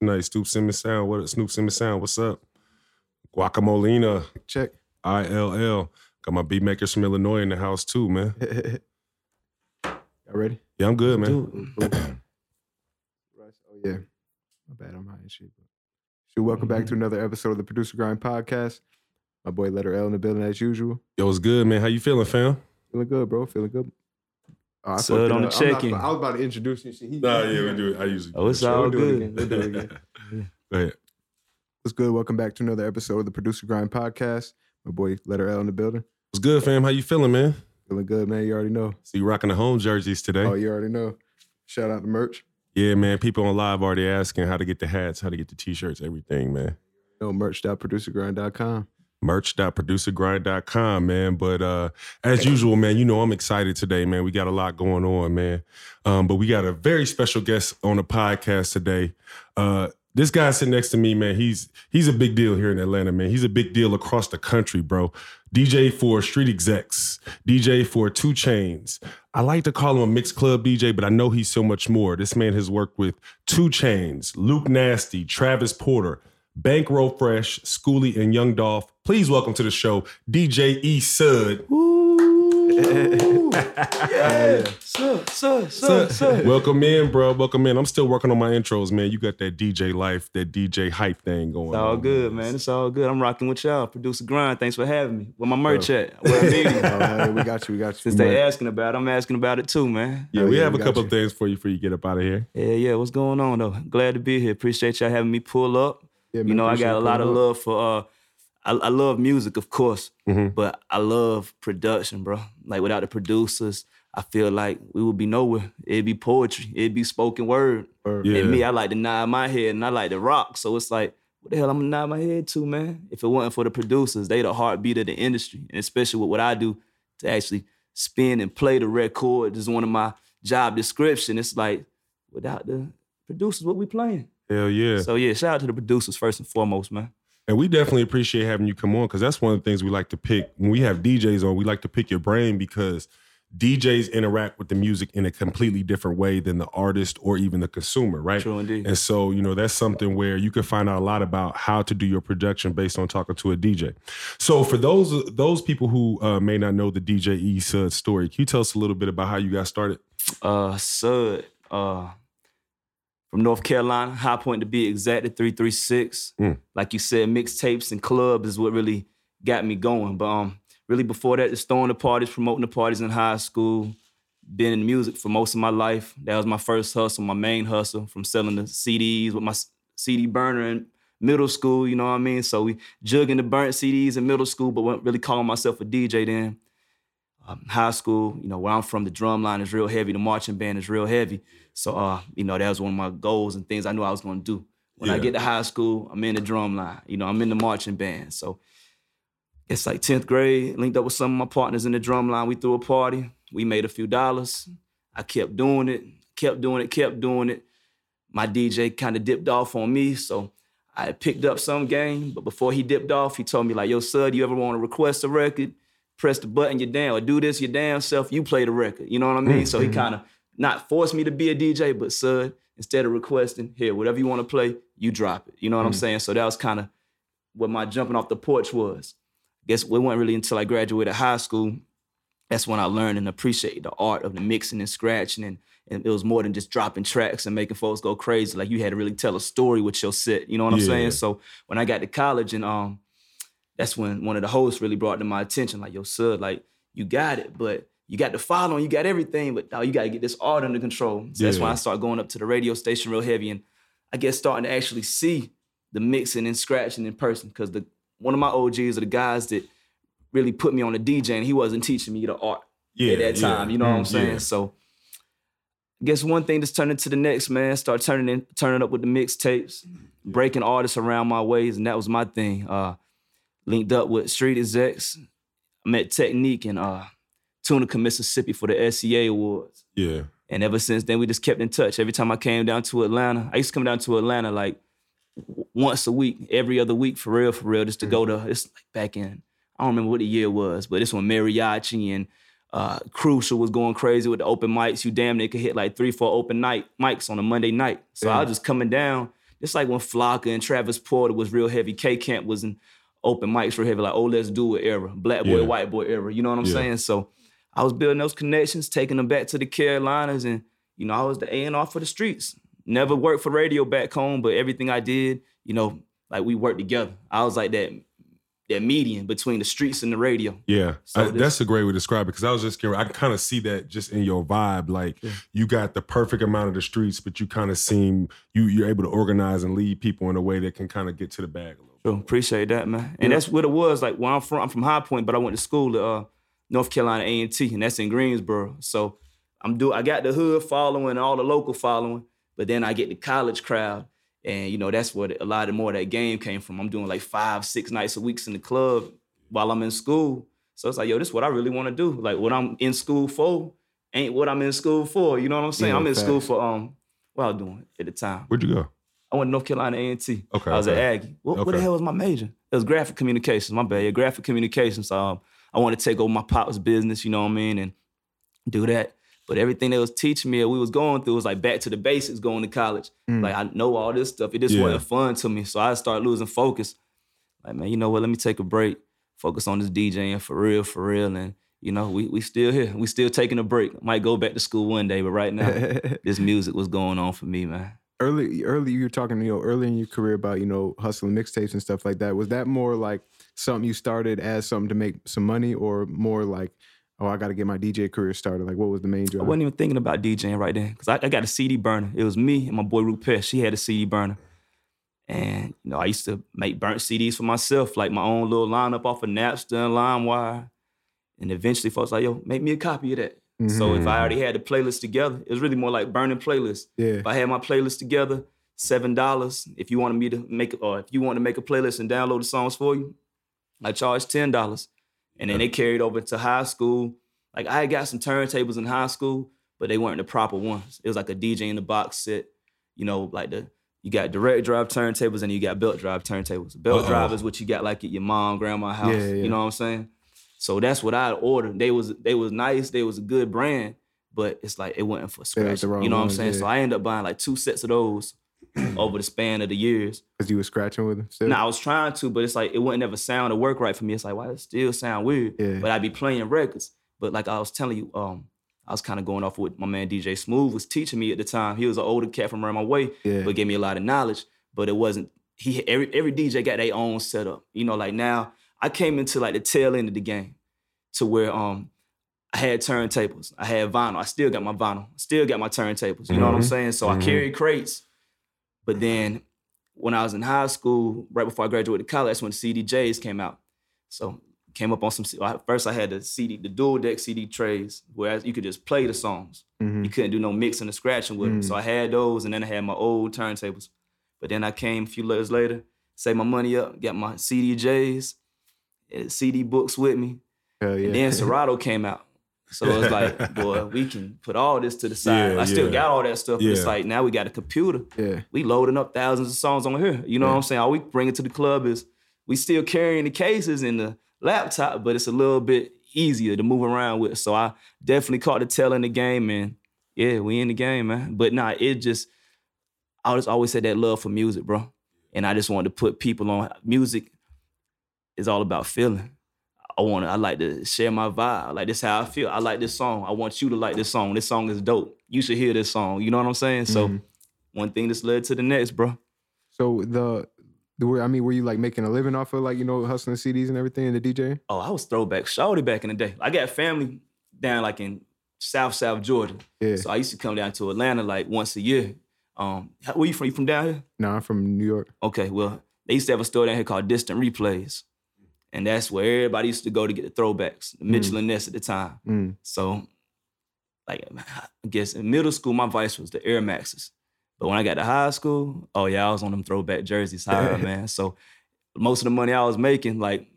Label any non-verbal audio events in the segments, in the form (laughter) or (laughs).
Nice. Snoop Simmons Sound. What Snoop Simmons Sound? What's up? Guacamolina. Check. I L L. Got my beat makers from Illinois in the house too, man. (laughs) Y'all ready? Yeah, I'm good, man. Oh yeah. My bad. I'm high and shit. But. So welcome back to mm-hmm. another episode of the Producer Grind Podcast. My boy Letter L in the building as usual. Yo, what's good, man? How you feeling, fam? Feeling good, bro. Feeling good. Oh, I Sud it on the up. I'm check-in. I was about to introduce you. Shit. He- it. I usually. Oh, it's We'll all do it good. again. We'll do it again. (laughs) Go ahead. What's good? Welcome back to another episode of the Producer Grind Podcast. My boy Letter L in the building. What's good, fam? How you feeling, man? Feeling good, man. You already know. See you rocking the home jerseys today. Oh, you already know. Shout out to merch. Yeah, man. People on live already asking how to get the hats, how to get the t-shirts, everything, man. No merch.producergrind.com. merch.producergrind.com, man. But uh as usual, man, you know I'm excited today, man. We got a lot going on, man. Um, but we got a very special guest on the podcast today. Uh this guy sitting next to me, man, he's he's a big deal here in Atlanta, man. He's a big deal across the country, bro. DJ for Street Execs, DJ for 2 Chainz. I like to call him a mixed club DJ, but I know he's so much more. This man has worked with 2 Chainz, Luke Nasty, Travis Porter, Bankroll Fresh, Skooly, and Young Dolph. Please welcome to the show, DJ E Sud. (laughs) Yeah. Sir, sir, sir, sir. Welcome in, bro. Welcome in. I'm still working on my intros, man. You got that DJ life, that DJ hype thing going It's all on. good, man. It's all good. I'm rocking with y'all. Producer Grind. Thanks for having me. Where my merch at? Where I need Oh, it. we got you. We got you. Since they asking about it, I'm asking about it too, man. Yeah, Oh, we yeah, have we a couple you. of things for you before you get up out of here. Yeah, yeah. What's going on though? Glad to be here. Appreciate y'all having me pull up. Yeah, you know, I got a lot of up. love for. uh I, I love music, of course, Mhm. but I love production, bro. Like without the producers, I feel like we would be nowhere. It'd be poetry. It'd be spoken word. Word. Yeah. And me, I like to nod my head and I like to rock. So it's like, what the hell I'm gonna nod my head to, man? If it wasn't for the producers, they the heartbeat of the industry. And especially with what I do to actually spin and play the record is one of my job description. It's like, without the producers, what we playing? Hell yeah. So yeah, shout out to the producers first and foremost, man. And we definitely appreciate having you come on because that's one of the things we like to pick. When we have DJs on, we like to pick your brain because DJs interact with the music in a completely different way than the artist or even the consumer, right? True indeed. And so, you know, that's something where you can find out a lot about how to do your production based on talking to a DJ. So, for those those people who uh, may not know the DJ E Sud story, can you tell us a little bit about how you got started? uh Sud, uh from North Carolina, High Point to be exact, at 336. Mm. Like you said, mixtapes and clubs is what really got me going. But um, really before that, just throwing the parties, promoting the parties in high school, been in music for most of my life. That was my first hustle, my main hustle from selling the CDs with my CD burner in middle school, you know what I mean? So we jugging the burnt CDs in middle school, but wasn't really calling myself a DJ then um, high school, you know, where I'm from, the drum line is real heavy, the marching band is real heavy. So, uh, you know, that was one of my goals and things I knew I was going to do. When I get to high school, I'm in the drum line, you know, I'm in the marching band. So, it's like 10th grade, linked up with some of my partners in the drum line. We threw a party, we made a few dollars. I kept doing it, kept doing it, kept doing it. My DJ kind of dipped off on me, so I picked up some game, but before he dipped off, he told me like, "Yo, Sud, do you ever want to request a record? Press the button, you're down, or do this, your damn self. You play the record." You know what I mean? Mm, so he mm-hmm. kind of not forced me to be a DJ, but Sud, instead of requesting, here, whatever you want to play, you drop it. You know what I'm mm. saying? So that was kind of what my jumping off the porch was. Guess it wasn't really until I graduated high school that's when I learned and appreciated the art of the mixing and scratching and and it was more than just dropping tracks and making folks go crazy. Like you had to really tell a story with your set. You know what I'm Yeah. saying? So when I got to college and um that's when one of the hosts really brought to my attention, like, yo, Sud, like, you got it, but you got the following, you got everything, but now you gotta get this art under control. So that's when Yeah. I started going up to the radio station real heavy and I guess starting to actually see the mixing and scratching in person. Cause the one of my OGs are the guys that really put me on the DJ and he wasn't teaching me the art Yeah, at that yeah. time. You know what I'm Mm, saying? yeah. So I guess one thing just turned into the next, man. Start turning in, turning up with the mixtapes, breaking artists around my ways, and that was my thing. Uh, linked up with Street Execs. I met Technique in uh, Tunica, Mississippi for the SCA Awards. Yeah. And ever since then, we just kept in touch. Every time I came down to Atlanta, I used to come down to Atlanta like once a week, every other week, for real, for real, just to go to. It's like back in, I don't remember what the year was, but this when Mariachi and uh, Crucial was going crazy with the open mics. You damn near could hit like three, four open night mics on a Monday night. So I was just coming down it's like when Flocka and Travis Porter was real heavy. K Camp was in open mics for heavy, like oh let's do it era, black boy, Yeah. white boy era. You know what I'm Yeah. saying? So I was building those connections, taking them back to the Carolinas, and you know I was the A and R for the streets. Never worked for radio back home, but everything I did, you know, like we worked together. I was like that that median between the streets and the radio. Yeah, So I- this- that's a great way to describe it because I was just curious. I kind of see that just in your vibe. Like Yeah. you got the perfect amount of the streets, but you kind of seem you you're able to organize and lead people in a way that can kind of get to the bag a little. So appreciate that, man. And Yeah. that's what it was. Like where I'm from, I'm from High Point, but I went to school at uh, North Carolina A and T, and that's in Greensboro. So I'm do I got the hood following, all the local following, but then I get the college crowd, and you know that's where a lot of more of that game came from. I'm doing like five, six nights a week in the club while I'm in school. So it's like, yo, this is what I really want to do. Like what I'm in school for ain't what I'm in school for. You know what I'm saying? Yeah, I'm in school for um, what I was doing at the time. Where'd you go? I went to North Carolina A and T. Okay, I was okay. at Aggie. What, what the hell was my major? It was graphic communications. My bad. Yeah, graphic communications. So um, I wanted to take over my pop's business. You know what I mean, and do that. But everything they was teaching me, we was going through, was like back to the basics. Going to college, Mm. like I know all this stuff. It just Yeah. wasn't fun to me. So I started losing focus. Like man, you know what? Let me take a break. Focus on this DJing for real, for real. And you know, we we still here. We still taking a break. Might go back to school one day, but right now, (laughs) this music was going on for me, man. early early you were talking you know early in your career about you know hustling mixtapes and stuff like that was that more like something you started as something to make some money or more like oh i got to get my dj career started like what was the main drive? I wasn't even thinking about DJing right then because I, I got a CD burner. It was me and my boy Rupesh. She had a CD burner. And, you know, I used to make burnt CDs for myself, like my own little lineup off of Napster and LimeWire. And eventually folks like, yo, make me a copy of that. So if I already mm-hmm. had the playlist together, it was really more like burning playlists. yeah If I had my playlist together, seven dollars. If you wanted me to make or if you want to make a playlist and download the songs for you, I charged ten dollars. And then they carried over to high school. Like I had got some turntables in high school, but they weren't the proper ones. It was like a DJ in the box set. You know, like the you got direct drive turntables and you got belt drive turntables. Belt Uh-oh. drive is what you got like at your mom, grandma house. Yeah, yeah. You know what I'm saying? So that's what I ordered. They was they was nice. They was a good brand, but it's like it wasn't for scratch. You know what I'm saying? yeah. So I ended up buying like two sets of those (clears throat) over the span of the years. because you were scratching with them still Now I was trying to, but it's like it wouldn't ever sound or work right for me. It's like why does it still sound weird? Yeah. But I'd be playing records. But like I was telling you, um, I was kind of going off what my man DJ Smooth was teaching me at the time. He was an older cat from around my way, Yeah. but gave me a lot of knowledge. But it wasn't he every every DJ got their own setup. You know, like now I came into like the tail end of the game to where um I had turntables, I had vinyl, I still got my vinyl, still got my turntables. You know what I'm Mhm. saying? So Mhm. I carried crates. But then when I was in high school, right before I graduated college, that's when CDJs came out. So came up on some. First, I had the CD, the dual deck CD trays, where you could just play the songs. Mhm. You couldn't do no mixing or scratching with them. So I had those, and then I had my old turntables. But then I came a few years later, saved my money up, got my CDJs, CD books with me. Hell yeah And then (laughs) Serato came out. So it was like, (laughs) boy, we can put all this to the side. Yeah, I still yeah. got all that stuff. But it's like now we got a computer yeah we loading up thousands of songs on here. You know Yeah. what I'm saying? All we bring it to the club is we still carrying the cases and the laptop, but it's a little bit easier to move around with. So I definitely caught the tail in the game, and yeah, we in the game, man. But nah, it just I just always had that love for music, bro. And I just wanted to put people on music is all about feeling. I want to, I like to share my vibe. Like this how I feel. I like this song. I want you to like this song. This song is dope. You should hear this song. You know what I'm saying? So Mhm. one thing that's led to the next, bro. so the i mean were you like making a living off of like you know hustling cds and everything and the dj Oh, I was throwback shorty back in the day. I got family down like in South South Georgia. yeah So I used to come down to Atlanta like once a year. Um, where you from? You from down here? no i'm from new york Okay, well, they used to have a store down here called Distant Replays. And that's where everybody used to go to get the throwbacks, the Mitchell and Ness at the time. Mm. So, like, (laughs) I guess in middle school, my vice was the Air Maxes. But when I got to high school, oh yeah, I was on them throwback jerseys (laughs) higher, man. So most of the money I was making, like,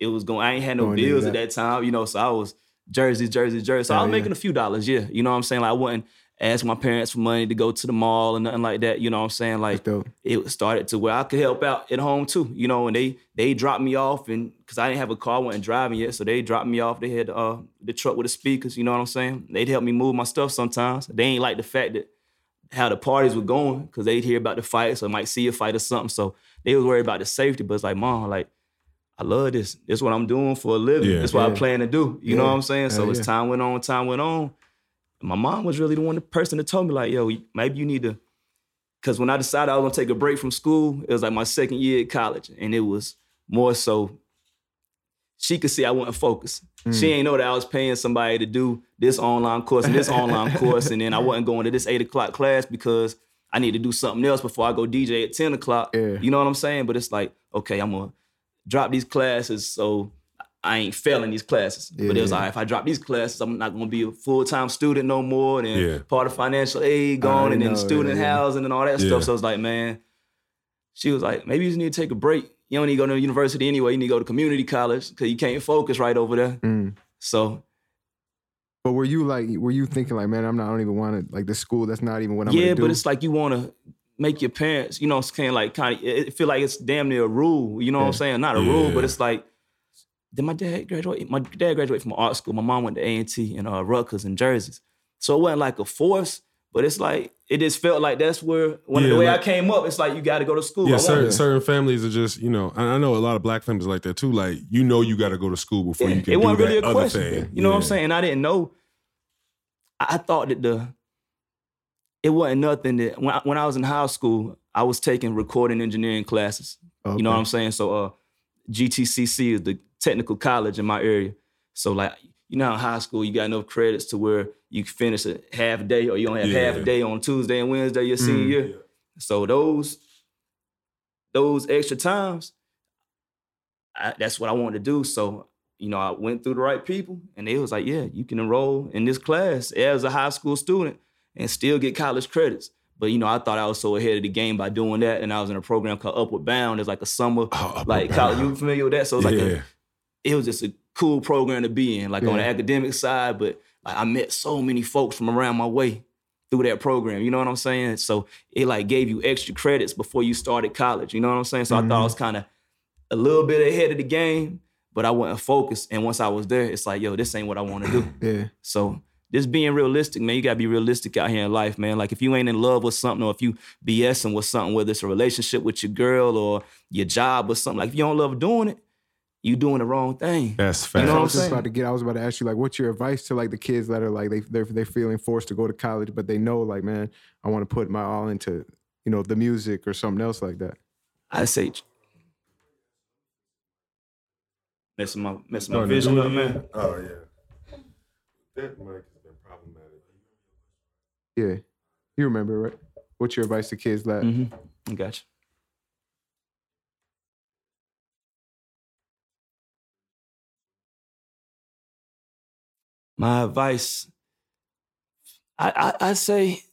it was going, I ain't had no Going bills at that. that time, you know, so I was jerseys, jerseys, jerseys. So I was yeah. making a few dollars, yeah. You know what I'm saying? Like, I wasn't asking my parents for money to go to the mall and nothing like that. You know what I'm saying? Like, it started to where I could help out at home too, you know, and they they dropped me off and because I didn't have a car, I wasn't driving yet, so they dropped me off. They had uh the truck with the speakers, you know what I'm saying? They'd help me move my stuff sometimes. They ain't like the fact that how the parties were going because they'd hear about the fights or might see a fight or something. So they was worried about the safety. But it's like, mom, like, I love this. This is what I'm doing for a living. Yeah. That's what I plan to do. You know what I'm saying? So as yeah. time went on, time went on. My mom was really the one, the person that told me, like, yo, maybe you need to. Because when I decided I was gonna take a break from school, it was like my second year at college, and it was more so. She could see I wasn't focused. Mm. She ain't know that I was paying somebody to do this online course and this (laughs) online course, and then I wasn't going to this eight o'clock class because I need to do something else before I go DJ at ten o'clock. Yeah. You know what I'm saying? But it's like, okay, I'm gonna drop these classes so I ain't failing these classes. But it was Yeah. like, if I drop these classes, I'm not gonna be a full time student no more. And Yeah. part of financial aid gone, and then student yeah. housing and all that Yeah. stuff. So it's like, man, she was like, maybe you just need to take a break. You don't need to go to university anyway. You need to go to community college because you can't focus right over there. Mm. So But were you like, were you thinking like, man, I'm not, I don't even want to like the school. That's not even what I'm yeah, gonna do. but it's like you want to make your parents, you know, what I'm saying like kind of. It feel like it's damn near a rule. You know what I'm saying? Not a rule, but it's like. Did my dad graduate? My dad graduated from art school. My mom went to A and uh, Rutgers and Jerseys. So it wasn't like a force, but it's like it just felt like that's where when Yeah, the way like- I came up, it's like you got to go to school. Yeah, certain, certain families are just, you know, I know a lot of black families like that too. Like, you know, you got to go to school before Yeah, you can it wasn't really a question. thing. You know what I'm saying? I didn't know. I, I thought that the it wasn't nothing that when I, when I was in high school, I was taking recording engineering classes. You know what I'm saying? So uh, GTCC is the technical college in my area. So like you know, in high school you got enough credits to where you can finish a half day, or you only have half a day on Tuesday and Wednesday your senior Mm. year. So those those extra times, I, that's what I wanted to do. So you know, I went through the right people, and they was like, "Yeah, you can enroll in this class as a high school student and still get college credits." But you know, I thought I was so ahead of the game by doing that, and I was in a program called Upward Bound. It's like a summer, Oh, like college. Bound. You familiar with that? So it's like yeah. a, it was just a cool program to be in, like on the academic side. But like, I met so many folks from around my way through that program. You know what I'm saying? So it like gave you extra credits before you started college. You know what I'm saying? So I thought I mm-hmm. was kind of a little bit ahead of the game, but I wasn't focused. And once I was there, it's like, yo, this ain't what I want to do. yeah. So just being realistic, man. You gotta be realistic out here in life, man. Like if you ain't in love with something, or if you BSing with something, whether it's a relationship with your girl or your job or something, like if you don't love doing it, you doing the wrong thing. That's You fact. know I what I'm was just saying? about to get. I was about to ask you, like, what's your advice to like the kids that are like they they're they're feeling forced to go to college, but they know, like, man, I want to put my all into, you know, the music or something else like that. I say messing my messing my No, vision do up, man. Oh yeah. That mic has been problematic. Yeah, you remember, right? What's your advice to kids that? Mm-hmm. I got you. My advice, I I, I say,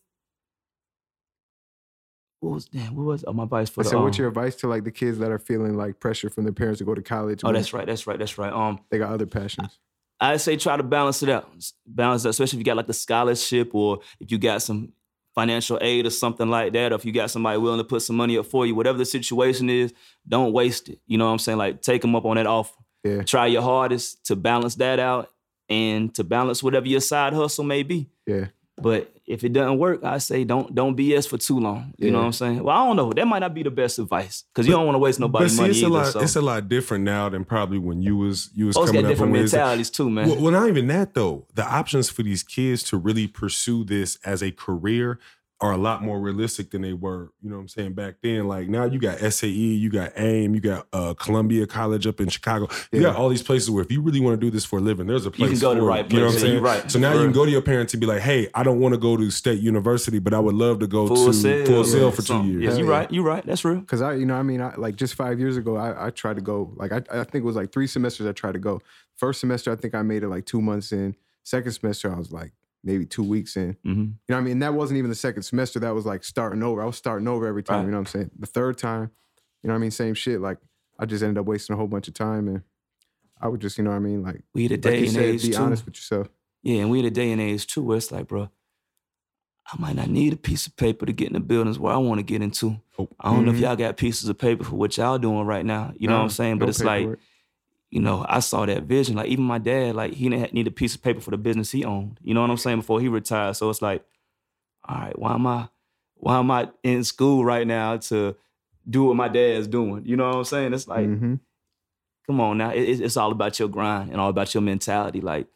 what was damn? What was oh, my advice for I the? said, what's um, your advice to like the kids that are feeling like pressure from their parents to go to college? Oh, that's right. That's right. That's right. Um, They got other passions. I say try to balance it out. Balance it, especially if you got like the scholarship or if you got some financial aid or something like that, or if you got somebody willing to put some money up for you, whatever the situation is, don't waste it. You know what I'm saying? Like take them up on that offer. Yeah. Try your hardest to balance that out and to balance whatever your side hustle may be. Yeah. But if it doesn't work, I say don't don't BS for too long. You know what I'm saying? Well, I don't know. That might not be the best advice because you don't want to waste nobody's see, money it's a lot. so. It's a lot different now than probably when you was you was Folks coming got up. different mentalities too, man. Well, well, not even that though. The options for these kids to really pursue this as a career are a lot more realistic than they were. You know what I'm saying back then. Like now, you got SAE, you got AIM, you got uh, Columbia College up in Chicago. You Yeah. got all these places where if you really want to do this for a living, there's a place. You can go to for the it. right You know what I'm saying? you're right. So now you can go to your parents and be like, "Hey, I don't want to go to state university, but I would love to go Full to sail, full sail yeah, for two something. years." Yeah, you yeah. right. You right. That's real. Cause I, you know, I mean, I like just five years ago, I, I tried to go. Like I, I think it was like three semesters I tried to go. First semester, I think I made it like two months in. Second semester, I was like maybe two weeks in. Mm-hmm. You know, what I mean, And that wasn't even the second semester. That was like starting over. I was starting over every time. Right. You know what I'm saying? The third time, you know, what I mean, same shit. Like I just ended up wasting a whole bunch of time, and I would just, you know, what I mean, like We the like day you and said, age be too. honest with yourself. Yeah, and we the day and age too, where it's like, bro, I might not need a piece of paper to get in the buildings where I want to get into. Oh, I don't know if Mhm. y'all got pieces of paper for what y'all doing right now. You know what I'm saying? But no it's like, paperwork. You know, I saw that vision. Like even my dad, like he didn't need a piece of paper for the business he owned. You know what I'm saying? Before he retired. So it's like, all right, why am I why am I in school right now to do what my dad's doing? You know what I'm saying? It's like, hmm come on now. It, it's- it's all about your grind and all about your mentality. Like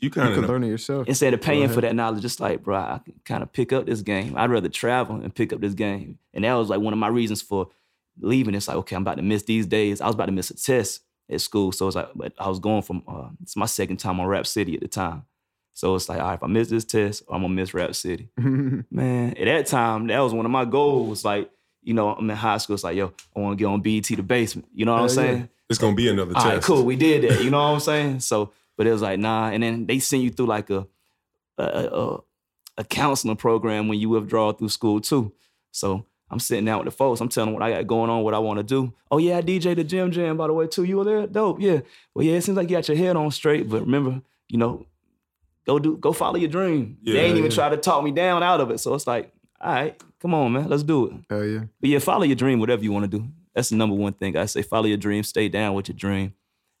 You You kind can of learn it yourself. instead of paying for that knowledge, just like, bro, I can kind of pick up this game. I'd rather travel and pick up this game. And that was like one of my reasons for leaving. It's like, okay, I'm about to miss these days. I was about to miss a test at school. So it's like, but I was going from, uh, it's my second time on Rap City at the time. So it's like, all right, if I miss this test, I'm gonna miss Rap City. (laughs) Man, at that time, that was one of my goals. Like, you know, I'm in high school. It's like, yo, I want to get on BET the basement. You know what I'm Hell yeah. saying? it's gonna be another All test. right, cool. We did that. You know what I'm saying? So, but it was like, nah. And then they send you through like a a, a, a counseling program when you withdraw through school too. So I'm sitting down with the folks. I'm telling them what I got going on, what I want to do. Oh yeah, I DJ the Gym Jam by the way too. You were there, dope. Yeah. Well, yeah. It seems like you got your head on straight, but remember, you know, go do, go follow your dream. they Yeah, ain't even yeah. try to talk me down out of it. So it's like, all right, come on, man, let's do it. Hell yeah. But yeah, follow your dream, whatever you want to do. That's the number one thing I say. Follow your dream, stay down with your dream,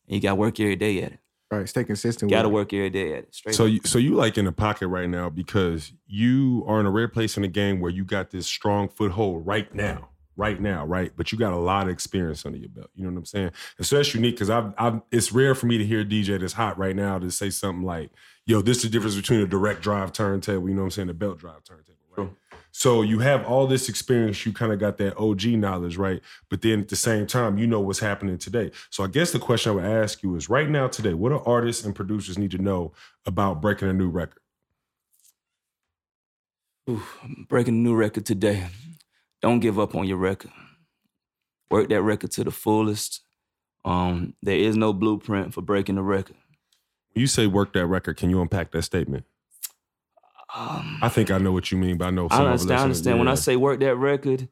and you got to work every day at it. Right. Stay consistent. Got to with work every day at it. Straight. So up. you, so you like in the pocket right now because you are in a rare place in the game where you got this strong foothold right now, right now, right? But you got a lot of experience under your belt. You know what I'm saying? And so that's unique because I've, I've it's rare for me to hear a DJ that's hot right now to say something like, "Yo, this is the difference between a direct drive turntable, you know what I'm saying, a belt drive turntable." Right? True. So you have all this experience, you kind of got that OG knowledge, right? But then at the same time, you know what's happening today. So I guess the question I would ask you is right now today, what do artists and producers need to know about breaking a new record? Ooh, breaking a new record today. Don't give up on your record. Work that record to the fullest. Um, there is no blueprint for breaking a record. When you say work that record, can you unpack that statement? Um, I think I know what you mean, but I know I some of the understand. I understand. When I say work that record,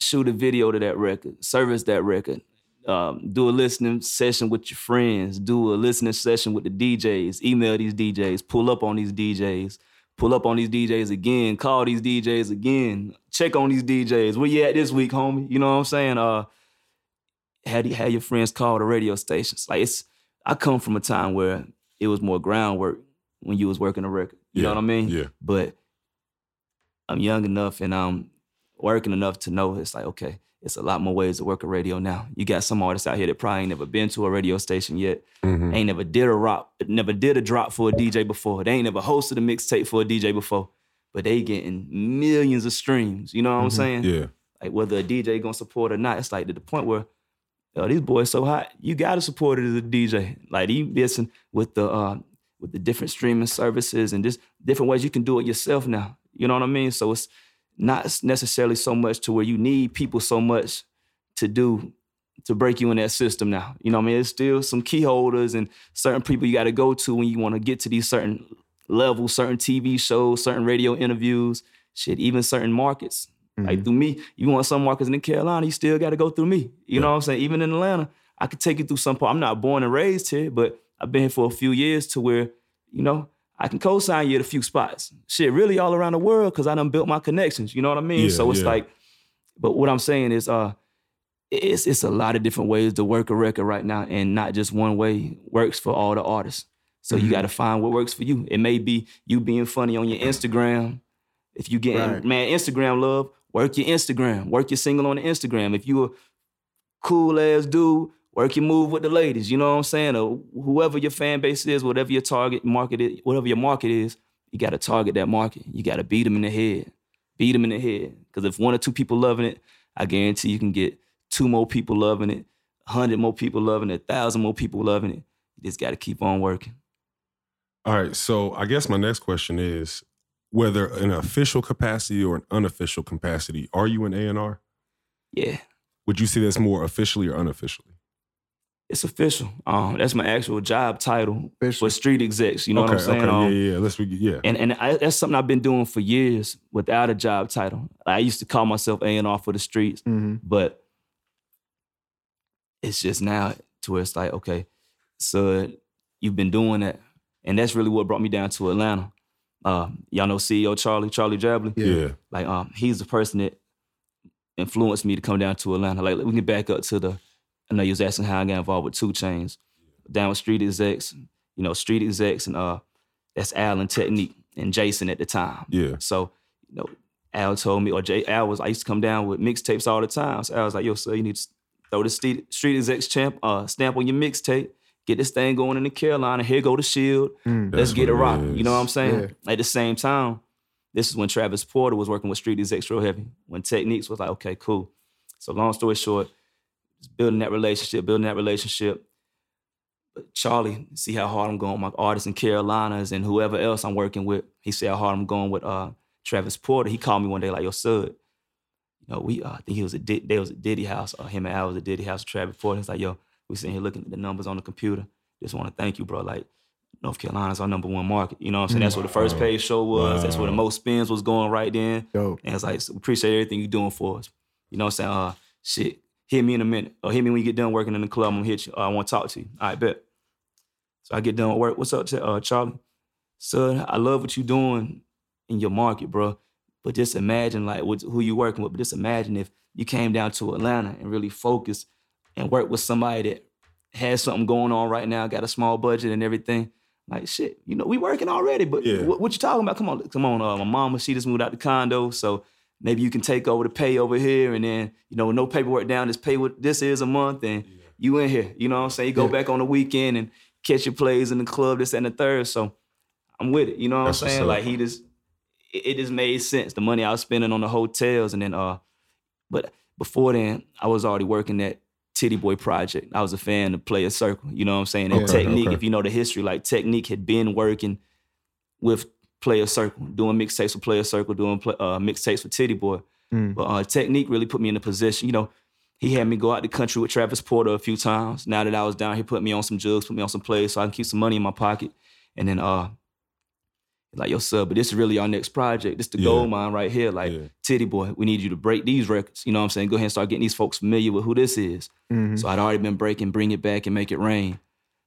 shoot a video to that record, service that record, um, do a listening session with your friends, do a listening session with the DJs, email these DJs, pull up on these DJs, pull up on these DJs again, call these DJs again, check on these DJs. Where you at this week, homie? You know what I'm saying? Uh, had had your friends call the radio stations. Like it's, I come from a time where it was more groundwork when you was working a record. You know what I mean? yeah. But I'm young enough and I'm working enough to know it's like, okay, it's a lot more ways to work a radio now. You got some artists out here that probably ain't never been to a radio station yet, Mhm. ain't never did a rock, never did a drop for a DJ before. They ain't never hosted a mixtape for a DJ before, but they getting millions of streams. You know what I'm saying? Mm-hmm. Yeah. Like whether a DJ gonna support or not, it's like to the point where yo, these boys so hot, you gotta support it as a DJ. Like you listen with the uh, with the different streaming services and just different ways you can do it yourself now. You know what I mean? So it's not necessarily so much to where you need people so much to do to break you in that system now. You know what I mean? It's still some key holders and certain people you got to go to when you want to get to these certain levels, certain TV shows, certain radio interviews, shit, even certain markets. Like mm-hmm. through me, you want some markets in the Carolina, you still got to go through me. You know what I'm saying? Even in Atlanta, I could take you through some part. I'm not born and raised here, but I've been here for a few years to where, you know, I can co-sign you at a few spots. Shit, really all around the world because I done built my connections. You know what I mean? Yeah, so it's yeah. like, but what I'm saying is, uh, it's it's a lot of different ways to work a record right now, and not just one way works for all the artists. So Mm-hmm. you got to find what works for you. It may be you being funny on your Instagram. If you getting Right. man Instagram love, work your Instagram. Work your single on the Instagram. If you a cool ass dude, work your move with the ladies. You know what I'm saying? Or whoever your fan base is, whatever your target market is, whatever your market is, you got to target that market. You got to beat them in the head. Beat them in the head. Because if one or two people loving it, I guarantee you can get two more people loving it, a hundred more people loving it, a thousand more people loving it. You just got to keep on working. All right. So I guess my next question is whether in an official capacity or an unofficial capacity, are you an A&R? Yeah, Would you say that's more officially or unofficially? It's official. Um, that's my actual job title Official. for street execs. You know okay, what I'm saying? okay, Um, yeah, yeah. Let's be, yeah. And and I, that's something I've been doing for years without a job title. I used to call myself A and R for the streets, hmm but it's just now to where it's like, okay, so you've been doing that, and that's really what brought me down to Atlanta. Uh, y'all know CEO Charlie, Charlie Jabaley. Yeah. yeah. Like, um, he's the person that influenced me to come down to Atlanta. Like, we can get back up to the. I know you was asking how I got involved with 2 Chainz, down with Street Execs. You know, Street Execs, and uh, that's Alan Technique and Jason at the time. Yeah. So, you know, Al told me, or Jay Al was, I used to come down with mixtapes all the time. So Al was like, yo, sir, you need to throw the street, street execs champ uh, stamp on your mixtape. Get this thing going in the Carolina. Here go the shield. Mm. Let's get it what it rocking. You know what I'm is. saying? At the same time, this is when Travis Porter was working with Street Execs real heavy. When Techniques was like, okay, cool. So long story short, just building that relationship, building that relationship. But Charlie, see how hard I'm going with my artists in Carolinas and whoever else I'm working with. He said how hard I'm going with uh, Travis Porter. He called me one day like, yo, Sud, you know, we uh, I think he was at Did- they was at Diddy house, or him and I was at Diddy house. Travis Porter. He's like, yo, we sitting here looking at the numbers on the computer. Just want to thank you, bro. Like, North Carolina's our number one market. You know what I'm saying? That's what the first Wow. page show was. That's where the most spins was going right then. Dope. And it's like, so appreciate everything you're doing for us. You know what I'm saying? Uh, shit, hit me in a minute. Or hit me when you get done working in the club. I'm gonna hit you. I want to talk to you. All right, bet. So I get done with work. What's up, uh, Charlie? Son, I love what you're doing in your market, bro. But just imagine like what, who you working with. But just imagine if you came down to Atlanta and really focused and worked with somebody that has something going on right now, got a small budget and everything. Like shit, you know, we working already, but Yeah. what, what you talking about? Come on, come on. Uh, my mama, she just moved out the condo, so maybe you can take over the pay over here, and then you know, no paperwork down. Just pay what this is a month, and you in here. You know what I'm saying? You go Yeah. back on the weekend and catch your plays in the club, this and the third. So I'm with it. You know what That's I'm saying? Like he just, it, just made sense. The money I was spending on the hotels, and then uh, but before then, I was already working at Tity Boi Project. I was a fan of Playaz Circle. You know what I'm saying? And Okay, Technique, okay. if you know the history, like Technique had been working with Playaz Circle, doing mixtapes for Playaz Circle, doing pla- uh, mixtapes for Tity Boi. Mm. But uh, Technique really put me in a position. You know, he had me go out the country with Travis Porter a few times. Now that I was down, he put me on some jugs, put me on some plays, so I can keep some money in my pocket. And then, uh, like, yo, sub, but this is really our next project. This the Yeah. gold mine right here. Like, Yeah. Tity Boi, we need you to break these records. You know what I'm saying? Go ahead and start getting these folks familiar with who this is. Mhm. So I'd already been breaking, bring it back and make it rain.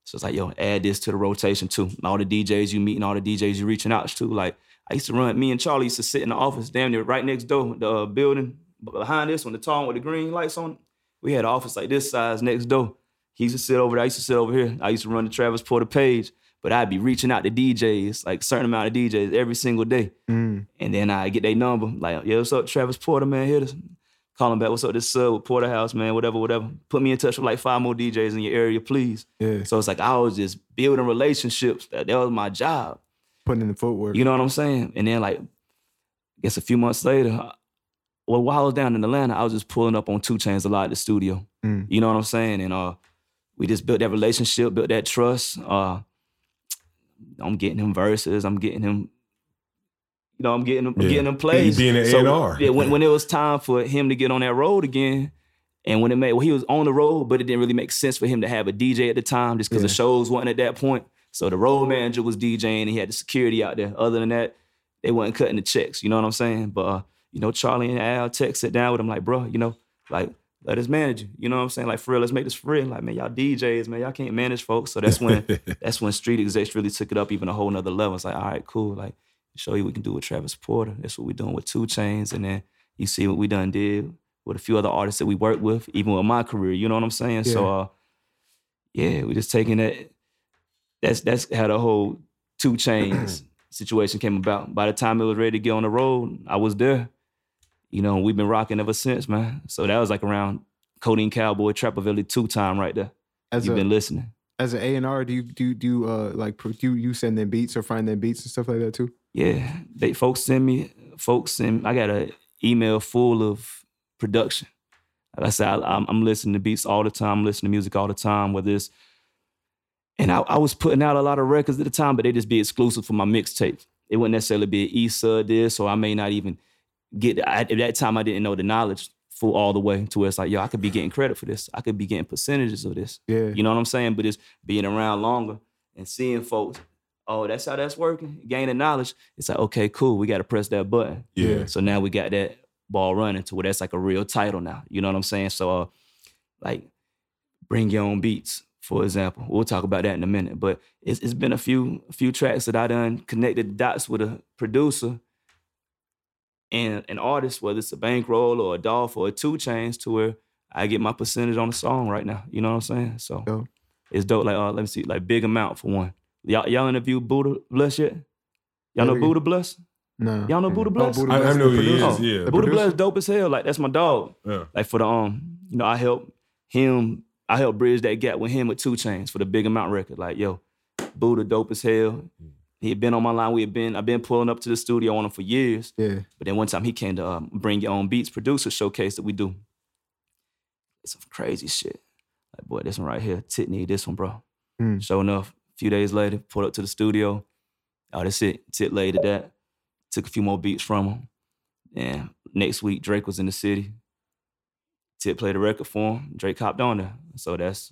So it's like, yo, add this to the rotation too. And all the DJs you meet and all the DJs you reaching out to. Like I used to run, me and Charlie used to sit in the office damn near right next door, the uh, building behind this one, the tall one with the green lights on. We had an office like this size next door. He used to sit over there. I used to sit over here. I used to run the Travis Porter page, but I'd be reaching out to DJs, like certain amount of DJs every single day. Mm. And then I get their number, like, yo, what's up, Travis Porter, man? Hit us. Call him back. What's up, this sub with Porterhouse, man? Whatever, whatever. Put me in touch with like five more DJs in your area, please. Yeah. So it's like I was just building relationships. That, that was my job. Putting in the footwork. You know what I'm saying? And then like, I guess a few months later, well, while I was down in Atlanta, I was just pulling up on 2 Chainz a lot at the studio. Mm. You know what I'm saying? And uh, we just built that relationship, built that trust. Uh, I'm getting him verses. I'm getting him. You know, I'm getting him, Yeah. getting him plays. being an So, A&R. Yeah, when, when it was time for him to get on that road again, and when it made, well, he was on the road, but it didn't really make sense for him to have a DJ at the time, just because the shows wasn't at that point. So the road manager was DJing, and he had the security out there. Other than that, they wasn't cutting the checks. You know what I'm saying? But uh, you know, Charlie and Al text sit down with him like, bro, you know, like let us manage you. You know what I'm saying? Like for real, let's make this for real. Like man, y'all DJs, man, y'all can't manage folks. So that's when (laughs) that's when street execs really took it up even a whole nother level. It's like, all right, cool. Like show you we can do with Travis Porter. That's what we're doing with 2 Chainz, and then you see what we done did with a few other artists that we worked with, even with my career. You know what I'm saying? So uh, yeah, we just taking that. That's that's how the whole 2 Chainz (clears throat) situation came about. By the time it was ready to get on the road, I was there. You know, we've been rocking ever since, man. So that was like around Codeine Cowboy Trap-A-Velli two time right there. As You've a been listening. as an A and R, do you do do you, uh like do you send them beats or find them beats and stuff like that too? Yeah, they folks send me folks send. I got an email full of production. Like I said, I, I'm, I'm listening to beats all the time. I'm listening to music all the time. Whether it's and I, I was putting out a lot of records at the time, but they just be exclusive for my mixtapes. It wouldn't necessarily be an Issa this, or I may not even get. I, at that time, I didn't know the knowledge full all the way to where it's like, yo, I could be getting credit for this. I could be getting percentages of this. Yeah. You know what I'm saying? But it's being around longer and seeing folks, oh, that's how that's working, gaining knowledge. It's like, okay, cool, we got to press that button. Yeah. So now we got that ball running to where that's like a real title now. You know what I'm saying? So, uh, like, bring your own beats, for example. We'll talk about that in a minute. But it's, it's been a few few tracks that I done connected dots with a producer and an artist, whether it's a bankroll or a Dolph or a 2 Chainz, to where I get my percentage on the song right now. You know what I'm saying? So Dope. it's dope. Like, uh, let me see, like big amount for one. Y'all, y'all interview Buddah Bless yet? Y'all know Yeah, Buddah Bless? No. Y'all know Buddah Bless? Buddah I, I Bless, know the he is. producer. Yeah, The Buddah producer? Bless dope as hell. Like that's my dog. yeah. Like for the um, you know, I help him. I help bridge that gap with him with 2 Chainz for the Big Amount record. Like yo, Buddah dope as hell. He had been on my line. We had been. I've been pulling up to the studio on him for years. Yeah. But then one time he came to um, bring your own beats producer showcase that we do. It's some crazy shit. Like boy, this one right here, Titney, this one, bro. Mm. Sure enough, a few days later, pulled up to the studio. Oh, that's it. Tit laid to that. Took a few more beats from him. And next week, Drake was in the city. Tit played a record for him. Drake hopped on there. So that's,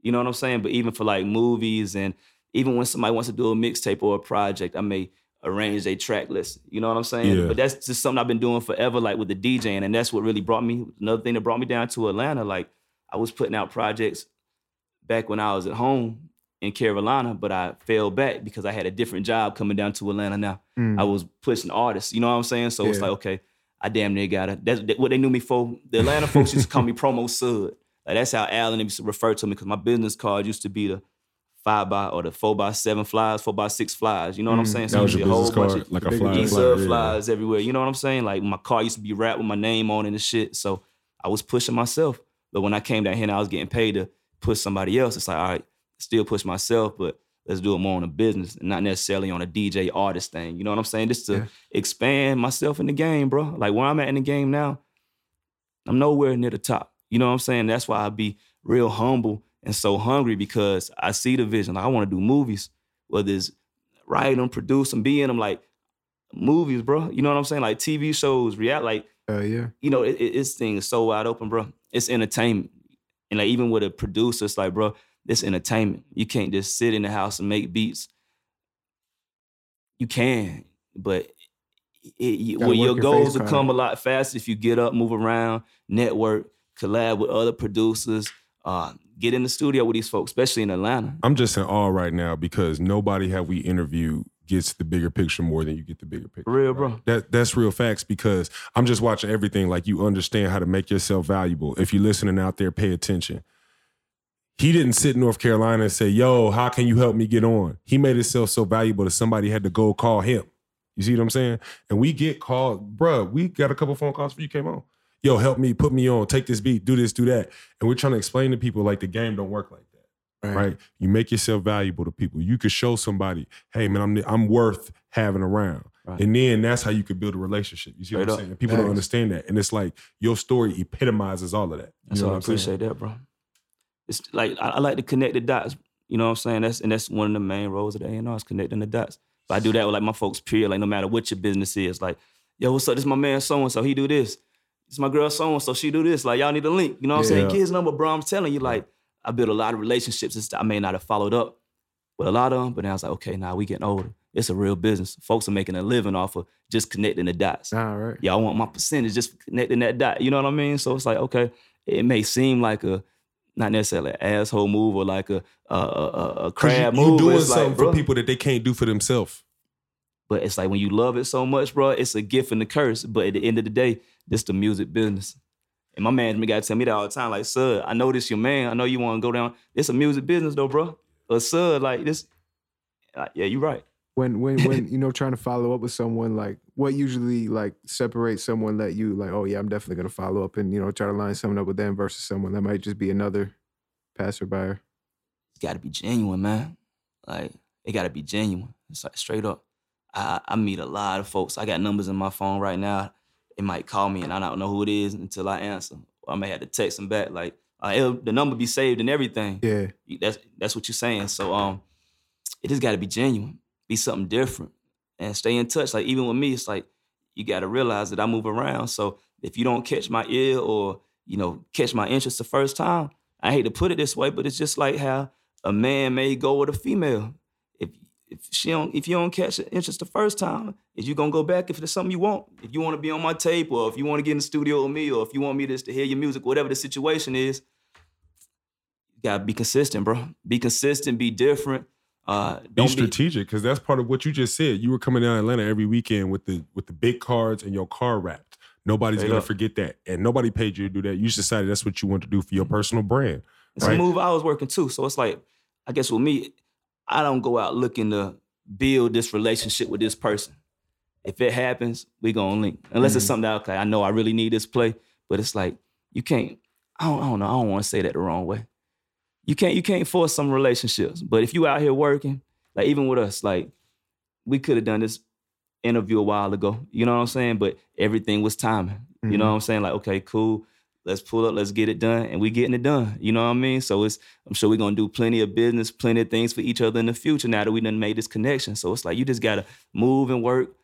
you know what I'm saying? But even for like movies and even when somebody wants to do a mixtape or a project, I may arrange a track list. You know what I'm saying? Yeah. But that's just something I've been doing forever, like with the DJing. And that's what really brought me, another thing that brought me down to Atlanta. Like I was putting out projects back when I was at home in Carolina, but I fell back because I had a different job coming down to Atlanta now. Mm. I was pushing artists, you know what I'm saying? So it's like, okay, I damn near got it. That's that- what they knew me for. The Atlanta folks used to call me (laughs) Promo Sud. Like that's how Allen used to refer to me because my business card used to be the five by or the four by seven flies, four by six flies. You know what I'm Mm, saying? That was usually your a whole business bunch card, of like a big flyer. flyer, East flyer, Side yeah. flies everywhere. You know what I'm saying? Like my car used to be wrapped with my name on it and shit. So I was pushing myself. But when I came down here and I was getting paid to push somebody else, it's like, all right, still push myself, but let's do it more on a business and not necessarily on a DJ artist thing. You know what I'm saying? Just to Yeah. expand myself in the game, bro. Like where I'm at in the game now, I'm nowhere near the top. You know what I'm saying? That's why I be real humble and so hungry because I see the vision. Like I want to do movies, whether it's write them, produce them, be in them, like movies, bro. You know what I'm saying? Like TV shows, react, like Uh, yeah. you know, it, it, this thing is so wide open, bro. It's entertainment, and like even with a producer, it's like, bro, this entertainment. You can't just sit in the house and make beats. You can, but it, you, well, your your goals will come a lot faster if you get up, move around, network, collab with other producers, uh, get in the studio with these folks, especially in Atlanta. I'm just in awe right now because nobody have we interviewed gets the bigger picture more than you get the bigger picture. Real, bro. That that's real facts because I'm just watching everything like you understand how to make yourself valuable. If you're listening out there, pay attention. He didn't sit in North Carolina and say, "Yo, how can you help me get on?" He made himself so valuable that somebody had to go call him. You see what I'm saying? And we get called, bruh, We got a couple phone calls for you came on. Yo, help me, put me on, take this beat, do this, do that. And we're trying to explain to people like the game don't work like that right? You make yourself valuable to people. You could show somebody, hey man, I'm I'm worth having around. Right. And then that's how you could build a relationship. You see what I'm up. saying? People don't understand that. And it's like your story epitomizes all of that. You That's know what I I'm saying? appreciate that, bro. It's like I, I like to connect the dots. You know what I'm saying? That's and that's one of the main roles of the A&R is connecting the dots. But I do that with like my folks, period. Like no matter what your business is, like, yo, what's up? This my man so and so. He do this. This my girl so and so. She do this. Like y'all need a link. You know what I'm saying? Yeah. Get his number, bro. I'm telling you, like I built a lot of relationships and stuff I may not have followed up with a lot of them. But then I was like, okay, now we getting older. It's a real business. Folks are making a living off of just connecting the dots All right. Y'all want my percentage just connecting that dot. You know what I mean? So it's like, okay, it may seem like a not necessarily an asshole move or like a a, a, a crab you, move. but doing something like, for bro, people that they can't do for themselves. But it's like when you love it so much, bro, it's a gift and a curse. But at the end of the day, this the music business. And my management got to tell me that all the time. Like, sir, I know this your man. I know you want to go down. It's a music business though, bro. But sir, like this, like, yeah, you right. When when when (laughs) you know trying to follow up with someone, like what usually like separates someone that you like, oh yeah, I'm definitely gonna follow up and you know try to line something up with them versus someone that might just be another passerby. it's got to be genuine, man. Like it got to be genuine. It's like straight up. I I meet a lot of folks. I got numbers in my phone right now. it might call me and I don't know who it is until I answer. Or I may have to text them back like uh, the number be saved and everything. Yeah. That's that's what you're saying. So um, it just got to be genuine, be something different, and stay in touch. Like even with me, it's like you got to realize that I move around. So if you don't catch my ear or you know catch my interest the first time, I hate to put it this way, but it's just like how a man may go with a female. If if she don't, if you don't catch interest the first time, is you gonna go back if it's something you want? If you want to be on my tape, or if you want to get in the studio with me, or if you want me just to hear your music, whatever the situation is, you gotta be consistent, bro. Be consistent, be different. Uh, Be strategic because that's part of what you just said. You were coming down Atlanta every weekend with the with the big cards and your car wrapped. Nobody's Straight gonna up. forget that, and nobody paid you to do that. You just decided that's what you want to do for your personal brand. It's a right? move I was working too. So it's like, I guess with me, I don't go out looking to build this relationship with this person. if it happens, we gonna link. Unless it's something that okay, I know I really need this play, but it's like you can't. I don't, I don't know. I don't want to say that the wrong way. You can't you can't force some relationships. But if you out here working, like even with us, like we could have done this interview a while ago. You know what I'm saying? But everything was timing. You know mm-hmm. what I'm saying? Like, okay, cool. Let's pull up, let's get it done. And we getting it done. You know what I mean? So it's I'm sure we're gonna do plenty of business, plenty of things for each other in the future now that we done made this connection. So it's like you just gotta move and work.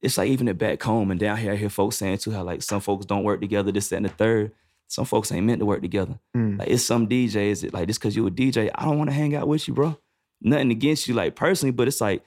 It's like even at back home and down here, I hear folks saying too how like some folks don't work together, this, that, and the third. Some folks ain't meant to work together. Mm. Like it's some DJs that like just cause you a DJ, I don't want to hang out with you, bro. Nothing against you, like personally, but it's like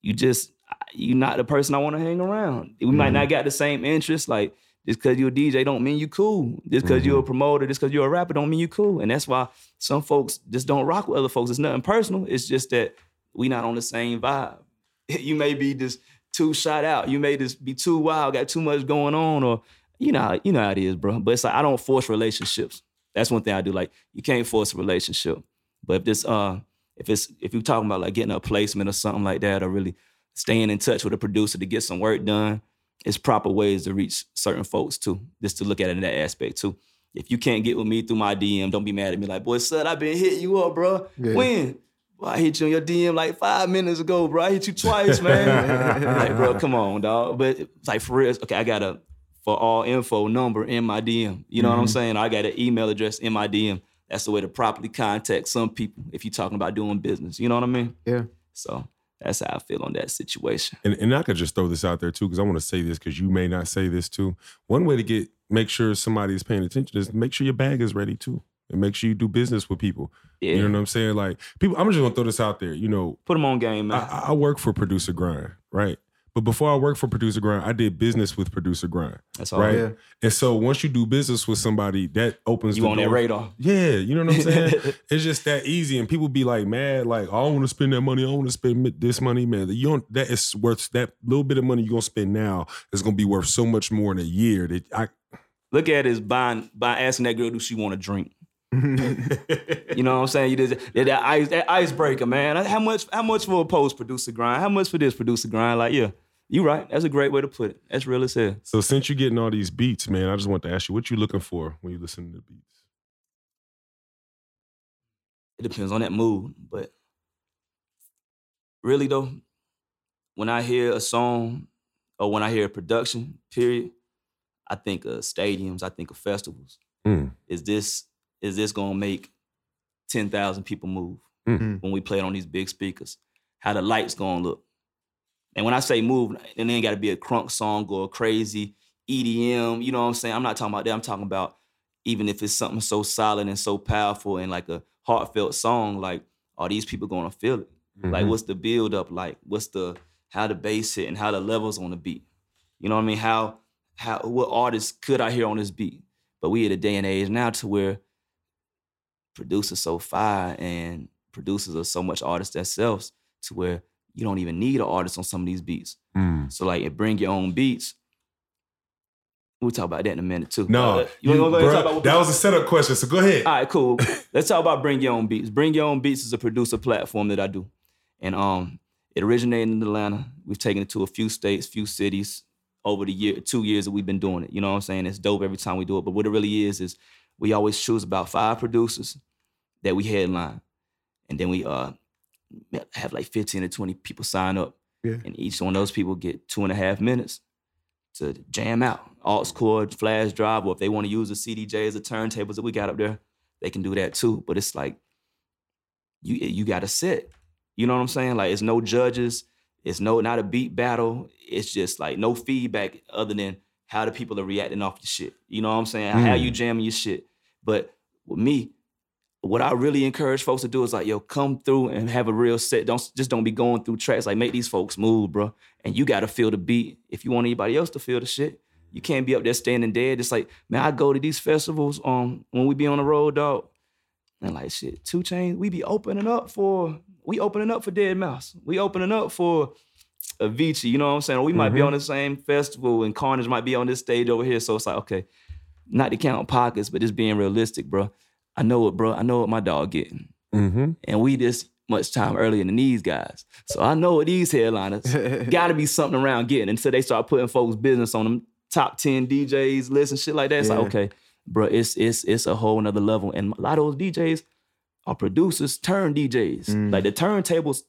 you just you're not the person I want to hang around. We might not got the same interests. Like just because you're a DJ don't mean you cool. Just because you're a promoter, just because you're a rapper don't mean you cool. And that's why some folks just don't rock with other folks. It's nothing personal. It's just that we not on the same vibe. (laughs) You may be just too shot out. You may just be too wild, got too much going on, or you know, how- you know how it is, bro. But it's like I don't force relationships. That's one thing I do. Like you can't force a relationship. But if this uh if it's if you're talking about like getting a placement or something like that, or really staying in touch with a producer to get some work done, it's proper ways to reach certain folks too. Just to look at it in that aspect too. If you can't get with me through my DM, don't be mad at me. Like, boy, son, I've been hitting you up, bro. Yeah. When? I hit you on your DM like five minutes ago, bro. I hit you twice, man. (laughs) like, bro, come on, dog. But it's like for real, okay, I got a for all info number in my DM. You know what I'm mm-hmm. saying? I got an email address in my DM. That's the way to properly contact some people if you're talking about doing business. You know what I mean? Yeah. So that's how I feel on that situation. And, and I could just throw this out there too, because I want to say this because you may not say this too. One way to get make sure somebody is paying attention is make sure your bag is ready too, and make sure you do business with people. Yeah. You know what I'm saying? Like people, I'm just gonna throw this out there. You know, Put them on game, man. I, I work for Producer Grind, right? But before I worked for Producer Grind, I did business with Producer Grind, that's all right? Yeah. And so once you do business with somebody, that opens You the on that door- radar. Yeah, you know what I'm saying? (laughs) it's just that easy, and people be like mad, like I don't want to spend that money. I want to spend this money, man. You don't. That is worth that little bit of money you're gonna spend now is gonna be worth so much more in a year. That I, Look at is buying, by asking that girl, do she want to drink? (laughs) You know what I'm saying? You did that, that ice that icebreaker, man. How much? How much for a post producer grind? How much for this producer grind? Like, yeah, you right. That's a great way to put it. That's real as hell. so since you're getting all these beats, man, I just want to ask you what you looking for when you listen to the beats. It depends on that mood, but really though, when I hear a song or when I hear a production, period, I think of stadiums. I think of festivals. Mm. Is this is this gonna make ten thousand people move Mm. when we play it on these big speakers? How the lights gonna look? And when I say move, it ain't got to be a crunk song or a crazy EDM. You know what I'm saying? I'm not talking about that. I'm talking about even if it's something so solid and so powerful and like a heartfelt song, like are these people gonna feel it? Like Mhm. what's the build up like? What's the how the bass hit and how the levels on the beat? You know what I mean? How how what artists could I hear on this beat? But we at a day and age now to where producers so fire and producers are so much artists themselves to where you don't even need an artist on some of these beats. Mm. So like, bring your own beats. We'll talk about that in a minute too. No, Uh, you, want to go ahead talk about that was a setup question. So go ahead. all right, cool. (laughs) Let's talk about Bring Your Own Beats. Bring Your Own Beats is a producer platform that I do. And um, it originated in Atlanta. We've taken it to a few states, few cities over the year, two years that we've been doing it. You know what I'm saying? It's dope every time we do it. But what it really is, is we always choose about five producers that we headline. And then we uh have like 15 to 20 people sign up. Yeah. And each one of those people get two and a half minutes to jam out. Aux cord, flash drive, or if they want to use the CDJs or turntables that we got up there, they can do that too. But it's like you you got to sit. You know what I'm saying? Like it's no judges. It's no not a beat battle. It's just like no feedback other than how the people are reacting off your shit. You know what I'm saying? How Mm. you jamming your shit. But with me, what I really encourage folks to do is like, yo, come through and have a real set. Don't just don't be going through tracks. Like make these folks move, bro. And you gotta feel the beat. If you want anybody else to feel the shit, you can't be up there standing dead. It's like, man, I go to these festivals um when we be on the road, dog. And like shit, 2 Chainz, we be opening up for we opening up for Deadmau5. We opening up for Avicii, you know what I'm saying? Or we might be Mhm. on the same festival and Carnage might be on this stage over here. So it's like, okay, not to count pockets, but just being realistic, bro. I know it, bro. I know what my dog getting. Mm-hmm. And we just much time earlier than these guys. So I know what these headliners (laughs) got to be something around getting until they start putting folks' business on them top 10 DJs list and shit like that. It's Yeah. like, okay, bro, it's it's it's a whole nother level. And a lot of those DJs are producers turn DJs. Mm. Like the turntables,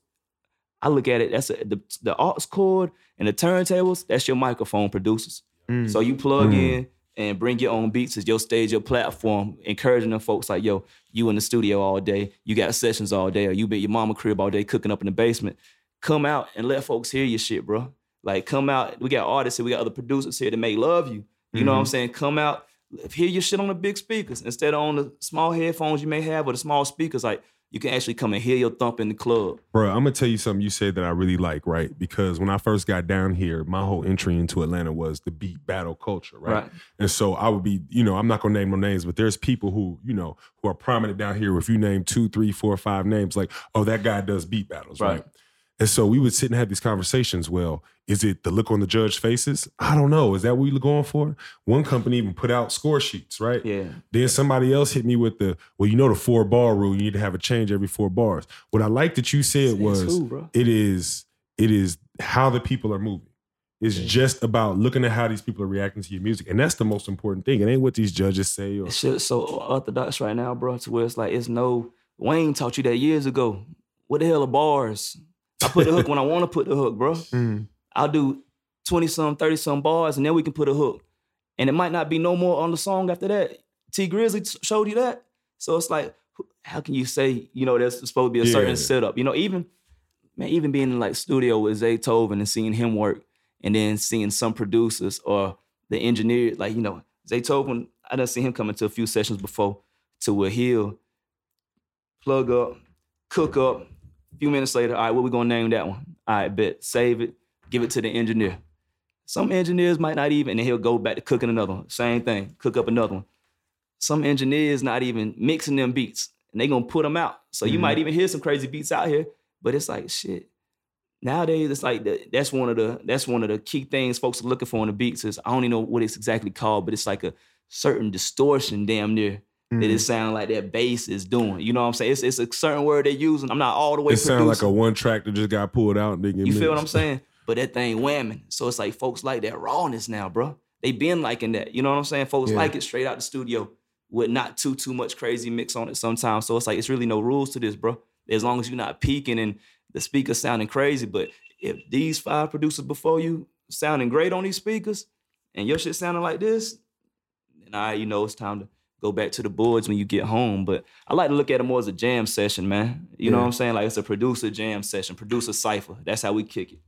I look at it, that's a, the, the aux cord and the turntables, that's your microphone producers. Mm. So you plug Mm. in and bring your own beats as your stage, your platform, encouraging them folks like, yo, you in the studio all day, you got sessions all day, or you been at your mama crib all day cooking up in the basement. Come out and let folks hear your shit, bro. Like come out. We got artists here, we got other producers here that make love you. You know what I'm mm-hmm. saying? Come out, hear your shit on the big speakers instead of on the small headphones you may have or the small speakers. Like you can actually come and hear your thump in the club. Bro, I'm gonna tell you something you said that I really like, right? Because when I first got down here, my whole entry into Atlanta was the beat battle culture, right? Right. And so I would be, you know, I'm not gonna name no names, but there's people who, you know, who are prominent down here. If you name two, three, four, five names, like, oh, that guy does beat battles, right? Right. And so we would sit and have these conversations. Well, is it the look on the judge faces? I don't know. Is that what we're going for? One company even put out score sheets, right? Yeah. Then somebody else hit me with the, well, you know the four bar rule. You need to have a change every four bars. What I like that you said Says was who, it is it is how the people are moving. It's just about looking at how these people are reacting to your music. And that's the most important thing. It ain't what these judges say or This shit's so orthodox right now, bro, to where it's like it's no Wayne taught you that years ago. What the hell are bars? I put the hook when I want to put the hook, bro. Mm. I'll do 20 some, 30 some bars, and then we can put a hook. And it might not be no more on the song after that. Tee Grizzley showed you that. So it's like, how can you say, you know, there's supposed to be a Yeah. certain setup? You know, even man, even being in like studio with Zaytoven and seeing him work, and then seeing some producers or the engineer, like, you know, Zaytoven, I done seen him come into a few sessions before to where he'll plug up, cook up. Few minutes later, all right, what we gonna name that one? All right, bet, save it, give it to the engineer. Some engineers might not even, and he'll go back to cooking another one. Same thing, cook up another one. Some engineers not even mixing them beats, and they gonna put them out. So you Mhm. might even hear some crazy beats out here, but it's like shit. Nowadays, it's like the, that's one of the that's one of the key things folks are looking for in the beats is I don't even know what it's exactly called, but it's like a certain distortion, damn near that Mm. it sound like that bass is doing. You know what I'm saying? It's, it's a certain word they're using. I'm not all the way it sounds like a one track that just got pulled out and they get You feel what. I'm saying? But that thing whamming. So it's like folks like that rawness now, bro. They been liking that. You know what I'm saying? Folks Yeah. like it straight out the studio with not too too much crazy mix on it sometimes. So it's like it's really no rules to this, bro. As long as you're not peaking and the speakers sounding crazy. But if these five producers before you sounding great on these speakers and your shit sounding like this, then I, you know, it's time to go back to the boards when you get home. But I like to look at it more as a jam session, man. You know what I'm saying? Like it's a producer jam session, producer cipher. That's how we kick it.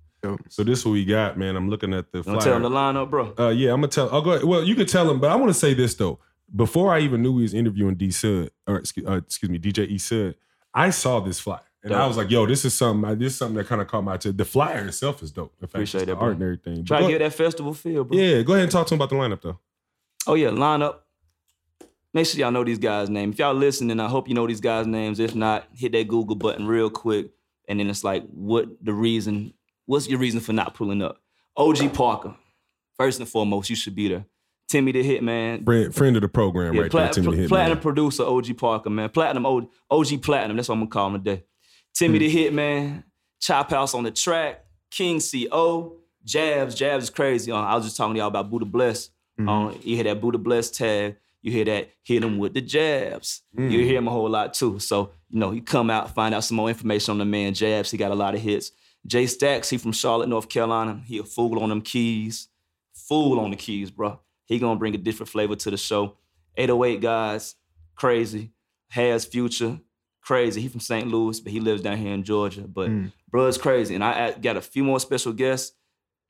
So this is what we got, man. I'm looking at the You flyer. want to tell them the lineup, bro? Uh, yeah, I'm gonna tell. I'll go. Ahead. Well, you can tell him, but I want to say this though. Before I even knew he was interviewing D Sud, or excuse, uh, excuse me, DJ E Sud, I saw this flyer and I was like, "Yo, this is something. This is something that kind of caught my attention. The flyer itself is dope. In fact, Appreciate just the that, bro. art and everything. Try to get that festival feel, bro. Yeah, go ahead and talk to him about the lineup though. Oh yeah, lineup. Make sure y'all know these guys' names. If y'all listening, I hope you know these guys' names. If not, hit that Google button real quick. And then it's like, what the reason? What's your reason for not pulling up? OG Parker. First and foremost, you should be there. Timmy the Hitman. Friend, friend of the program, Yeah, right plat- there, Timmy the Hitman. platinum producer OG Parker, man. Platinum OG, OG Platinum. That's what I'm gonna call him today. Timmy Hmm. the Hitman, Chop House on the track, King CO, Jabs. Jabs is crazy. Uh, I was just talking to y'all about Buddah Bless. Mm-hmm. Um, you hear that Buddah Bless tag. You hear that hit him with the jabs. Mm. You hear him a whole lot too. So you know, you come out, find out some more information on the man Jabs. He got a lot of hits. Jay Stacks, he from Charlotte, North Carolina. He a fool on them keys. Fool on the keys, bro. He gonna bring a different flavor to the show. 808 guys, crazy. Has future, crazy. He from St. Louis, but he lives down here in Georgia. But Mm. bro, it's crazy. And I got a few more special guests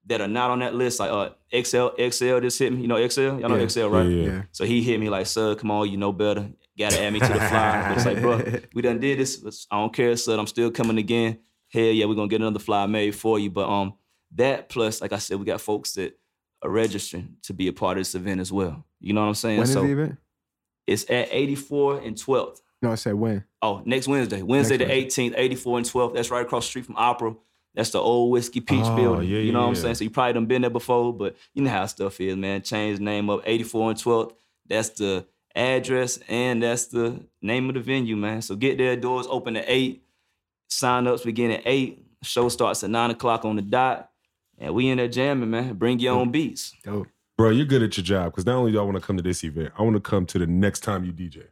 that are not on that list. Like uh XL, XL just hit me. You know XL? Y'all know Yeah. XL, right? Yeah, Yeah. So he hit me like, sir, come on, you know better. Gotta add me to the flyer. But it's like, bro, we done did this. I don't care, sir. I'm still coming again. Hell yeah, we're gonna get another flyer made for you. But um, that plus, like I said, we got folks that are registering to be a part of this event as well. You know what I'm saying? When is so the event? it's at 84 and 12th. No, I said when. Oh, next Wednesday. Wednesday Next the 18th, 84 and 12th. That's right across the street from Opera. That's the old Whiskey Peach Oh, building. yeah, you know yeah, what I'm yeah. saying? So you probably done been there before, but you know how stuff is, man. Change the name up 84 and 12th. That's the address and that's the name of the venue, man. So get there. Doors open at 8. Sign-ups begin at eight. Show starts at nine o'clock on the dot. And we in there jamming, man. Bring your own beats. Dope. Bro, you're good at your job because not only do I want to come to this event, I want to come to the next time you DJ.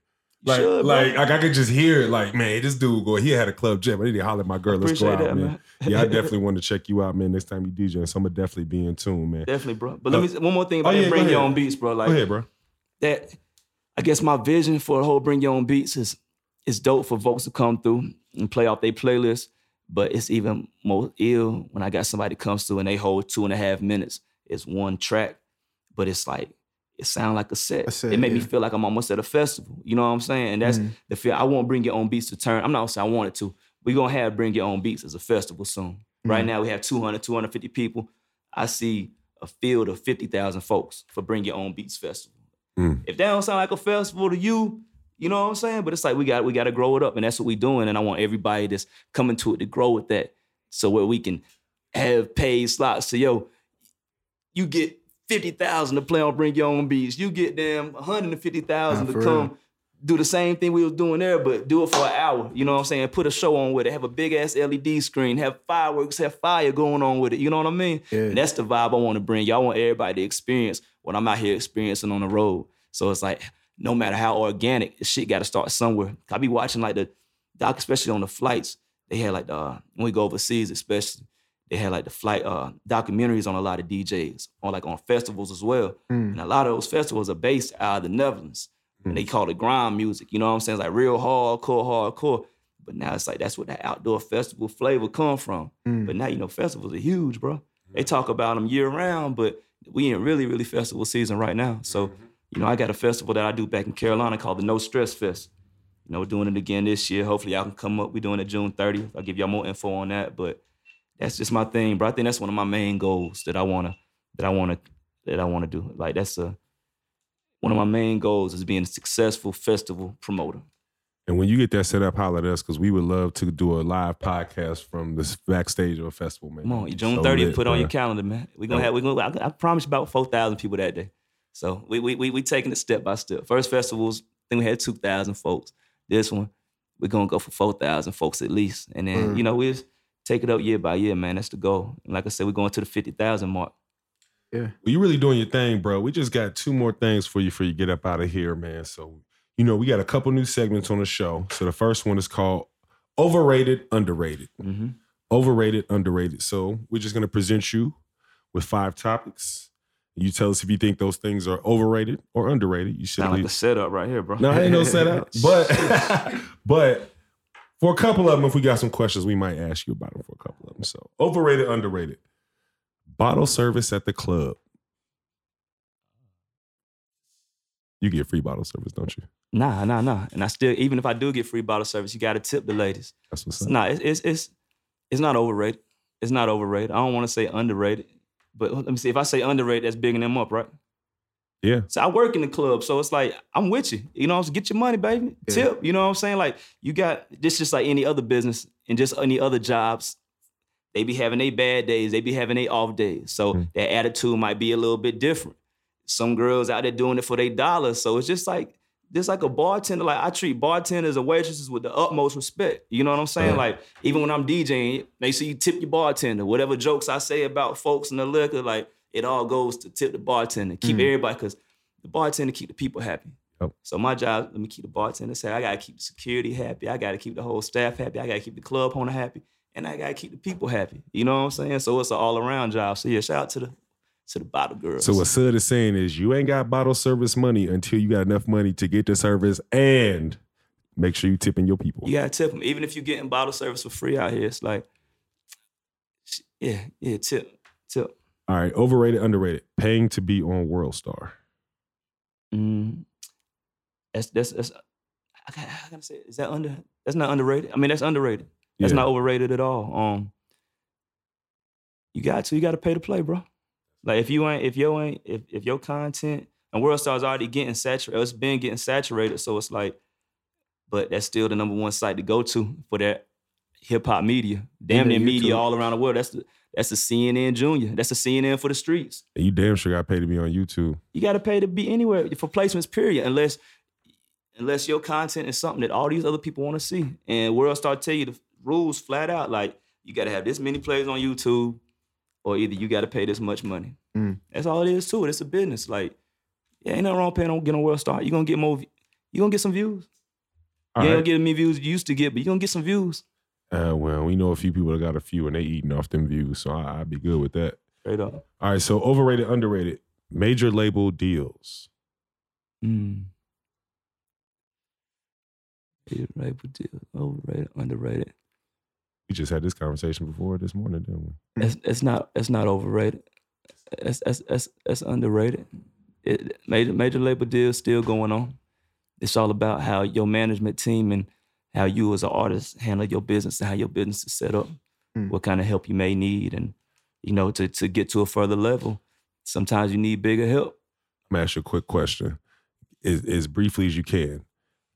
Like, should, like, like I could just hear it. Like, man, this dude go. He had a club jet, but he didn't holler at my girl. Let's go out, that, man. man. yeah, I (laughs) definitely want to check you out, man. Next time you DJ, so I'm gonna definitely be in tune, man. Definitely, bro. But let uh, me one more thing oh, about yeah, bring your own beats, bro. Like Go ahead, bro. that I guess my vision for the whole bring your own beats is it's dope for folks to come through and play off their playlist. But it's even more ill when I got somebody comes through and they hold two and a half minutes. It's one track, but it's like it sound like a set. A set, it made me feel like I'm almost at a festival. You know what I'm saying? And that's Mhm. the feel. I want bring your own beats to turn. I'm not saying I want it to. We're gonna have bring your own beats as a festival soon. Right Mhm. now we have 200, 250 people. I see a field of 50,000 folks for Bring Your Own Beats Festival. Mm. If that don't sound like a festival to you, you know what I'm saying? But it's like we got we got to grow it up, and that's what we're doing. And I want everybody that's coming to it to grow with that, so where we can have paid slots. So yo, you get fifty thousand to play on Bring Your Own Beats. You get them one hundred and fifty thousand to come real. do the same thing we was doing there, but do it for an hour. You know what I'm saying? Put a show on with it. Have a big ass LED screen. Have fireworks. Have fire going on with it. You know what I mean? Yeah. And that's the vibe I want to bring. Y'all want everybody to experience what I'm out here experiencing on the road. So it's like, no matter how organic, the shit got to start somewhere. I be watching like the doc, especially on the flights. They had like the uh, when we go overseas, especially they had like the flight uh, documentaries on a lot of DJs, on like on festivals as well. Mm. And a lot of those festivals are based out of the Netherlands. And they call it grind music. You know what I'm saying? It's like real hardcore, hardcore. But now it's like that's where that outdoor festival flavor come from. Mm. But now you know festivals are huge, bro. They talk about them year round, but we in really, really festival season right now. So, you know, I got a festival that I do back in Carolina called the No Stress Fest. You know, we're doing it again this year. Hopefully, y'all can come up. We're doing it June 30th. I'll give y'all more info on that. But that's just my thing, bro. I think that's one of my main goals that I wanna that I wanna that I wanna do. Like that's a one of my main goals is being a successful festival promoter. And when you get that set up, holler at us because we would love to do a live podcast from this backstage of a festival, man. Come on, June so 30th, lit, put on bruh. your calendar, man. We're gonna have we gonna I, I promise about four thousand people that day. So we we we we taking it step by step. First festivals, I think we had two thousand folks. This one, we're gonna go for four thousand folks at least. And then, Word. you know, we just take it up year by year, man. That's the goal. And like I said, we're going to the fifty thousand mark. Yeah. Well, you really doing your thing, bro. We just got two more things for you before you get up out of here, man. So, you know, we got a couple new segments on the show. So the first one is called Overrated, Underrated. Mm-hmm. Overrated, underrated. So we're just gonna present you with five topics. You tell us if you think those things are overrated or underrated. You should Sound like a setup right here, bro. No, I ain't no setup. (laughs) But (laughs) but for a couple of them, if we got some questions, we might ask you about them for a couple of them. So overrated, underrated. Bottle service at the club. You get free bottle service, don't you? Nah, nah, nah. And I still, even if I do get free bottle service, you gotta tip the ladies. That's what's up. Nah, it's it's it's it's not overrated. It's not overrated. I don't want to say underrated, but let me see. If I say underrated, that's bigging them up, right? Yeah. So I work in the club, so it's like I'm with you. You know, so get your money, baby. Yeah. Tip. You know what I'm saying? Like you got this, just like any other business and just any other jobs. They be having their bad days. They be having their off days. So Mm. their attitude might be a little bit different. Some girls out there doing it for their dollars. So it's just like just like a bartender. Like I treat bartenders and waitresses with the utmost respect. You know what I'm saying? Like even when I'm DJing, they see you tip your bartender. Whatever jokes I say about folks in the liquor, like it all goes to tip the bartender. Keep Mm. everybody because the bartender keep the people happy. Yep. So my job, let me keep the bartender happy. I gotta keep the security happy. I gotta keep the whole staff happy. I gotta keep the club owner happy, and I gotta keep the people happy. You know what I'm saying? So it's an all around job. So yeah, shout out to the to the bottle girls. So what Sud is saying is you ain't got bottle service money until you got enough money to get the service and make sure you tipping your people. you gotta tip them, even if you're getting bottle service for free out here. It's like, yeah, yeah, tip, tip. All right, overrated, underrated. Paying to be on World Star. Mm, that's that's that's. I gotta, I gotta say, is that under? That's not underrated. I mean, that's underrated. That's Yeah. not overrated at all. Um, you got to, you got to pay to play, bro. Like if you ain't, if you ain't, if if your content and World Star's already getting saturated, it's been getting saturated, so it's like, but that's still the number one site to go to for that hip hop media, damn near media all around the world. That's the that's the CNN Junior. That's the CNN for the streets. And you damn sure got paid to be on YouTube. You got to pay to be anywhere for placements. Period. Unless unless your content is something that all these other people want to see. And World Star tell you the rules flat out. Like you got to have this many plays on YouTube, or either you got to pay this much money. Mm. That's all it is to it. It's a business. Like, yeah, ain't nothing wrong paying on get on World Star. You gonna get more. You gonna get some views. All you ain't right. gonna get many views you used to get, but you gonna get some views. Uh, well, we know a few people that got a few and they eating off them views, so I, I'd be good with that. Straight up. All right, so overrated, underrated, major label deals. Mm. Overrated, deal. Overrated, underrated. We just had this conversation before this morning, didn't we? It's it's not it's not overrated. It's it's it's, it's underrated. It, major major label deals still going on. It's all about how your management team and how you as an artist handle your business and how your business is set up. Mm. What kind of help you may need, and you know to to get to a further level. Sometimes you need bigger help. I'm gonna ask you a quick question, as, as briefly as you can.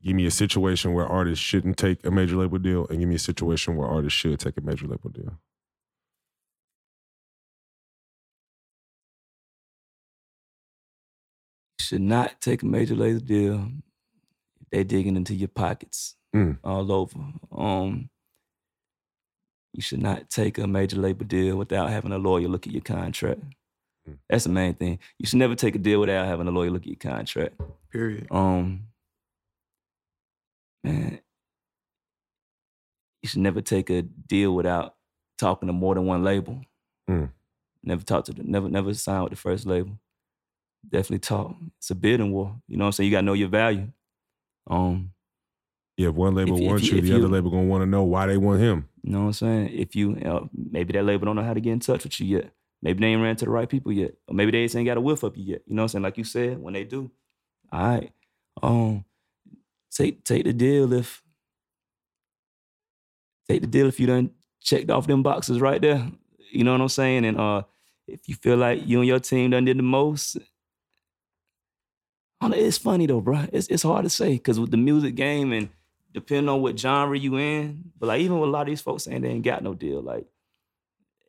Give me a situation where artists shouldn't take a major label deal, and give me a situation where artists should take a major label deal. Should not take a major label deal. if They digging into your pockets Mm. all over. Um, you should not take a major label deal without having a lawyer look at your contract. Mm. That's the main thing. You should never take a deal without having a lawyer look at your contract. Period. Um, man, you should never take a deal without talking to more than one label. Mm. Never talk to the, never never sign with the first label. Definitely talk. It's a bidding war. You know what I'm saying? You gotta know your value. Um, Yeah, if one label If you- if wants you- you, the you- other label gonna want to know why they want him. you know what I'm saying? If you uh, maybe that label don't know how to get in touch with you yet. Maybe they ain't ran to the right people yet. Or maybe they ain't got a whiff up you yet. You know what I'm saying? Like you said, when they do. All right. Um, take take the deal if take the deal if you done checked off them boxes right there. You know what I'm saying? And uh if you feel like you and your team done did the most. Know, it's funny though, bro. It's it's hard to say because with the music game and depending on what genre you in, but like even with a lot of these folks saying they ain't got no deal, like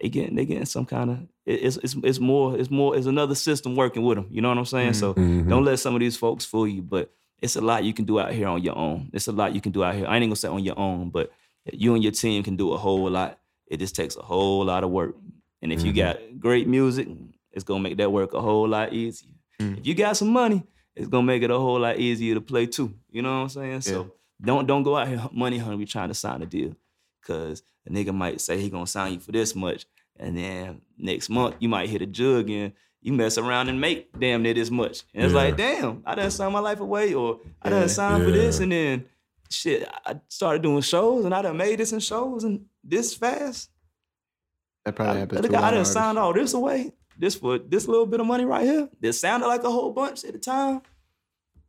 they getting they getting some kind of it's it's it's more it's more it's another system working with them. You know what I'm saying? So Mhm. don't let some of these folks fool you. But it's a lot you can do out here on your own. It's a lot you can do out here. I ain't gonna say on your own, but you and your team can do a whole lot. It just takes a whole lot of work. And if you Mhm. got great music, it's gonna make that work a whole lot easier. Mm. If you got some money, it's gonna make it a whole lot easier to play too. You know what I'm saying? So don't don't go out here money hungry trying to sign a deal. Cause a nigga might say he gonna sign you for this much. And then next month you might hit a jug and you mess around and make damn near this much. And it's Yeah. like, damn, I done signed my life away, or I Yeah. done signed for this, and then shit, I started doing shows and I done made this in shows and this fast. That probably I, happens. look, I done of signed all this away. This for this little bit of money right here. This sounded like a whole bunch at the time.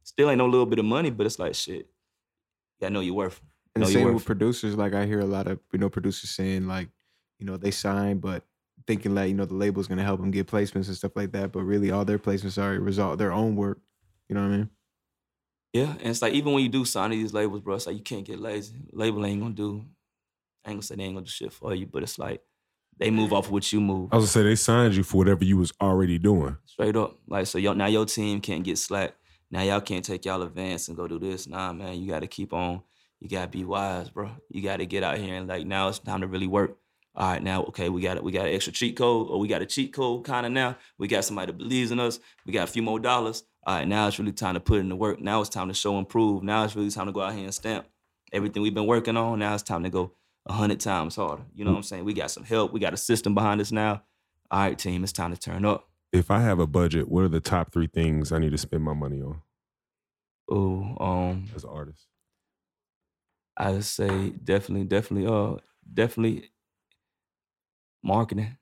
Still ain't no little bit of money, but it's like shit. You gotta know your worth. And know the same worth. with producers. Like I hear a lot of you know producers saying like, you know, they sign, but thinking like you know the label's gonna help them get placements and stuff like that. But really, all their placements are a result of their own work. You know what I mean? Yeah, and it's like even when you do sign to these labels, bro, it's like you can't get lazy. Label ain't gonna do. I ain't gonna say they ain't gonna do shit for you, but it's like they move off of what you move. I was gonna say they signed you for whatever you was already doing. Straight up. Like so, yo, now your team can't get slack. Now y'all can't take y'all advance and go do this. Nah, man, you got to keep on. You got to be wise, bro. You got to get out here and like now it's time to really work. All right, now okay, we got it. We got an extra cheat code, or we got a cheat code kind of now. We got somebody that believes in us. We got a few more dollars. All right, now it's really time to put in the work. Now it's time to show and prove. Now it's really time to go out here and stamp everything we've been working on. Now it's time to go a hundred times harder. You know what I'm saying? We got some help. We got a system behind us now. All right, team, it's time to turn up. If I have a budget, what are the top three things I need to spend my money on Oh, um, as an artist? I would say definitely, definitely, uh, definitely marketing.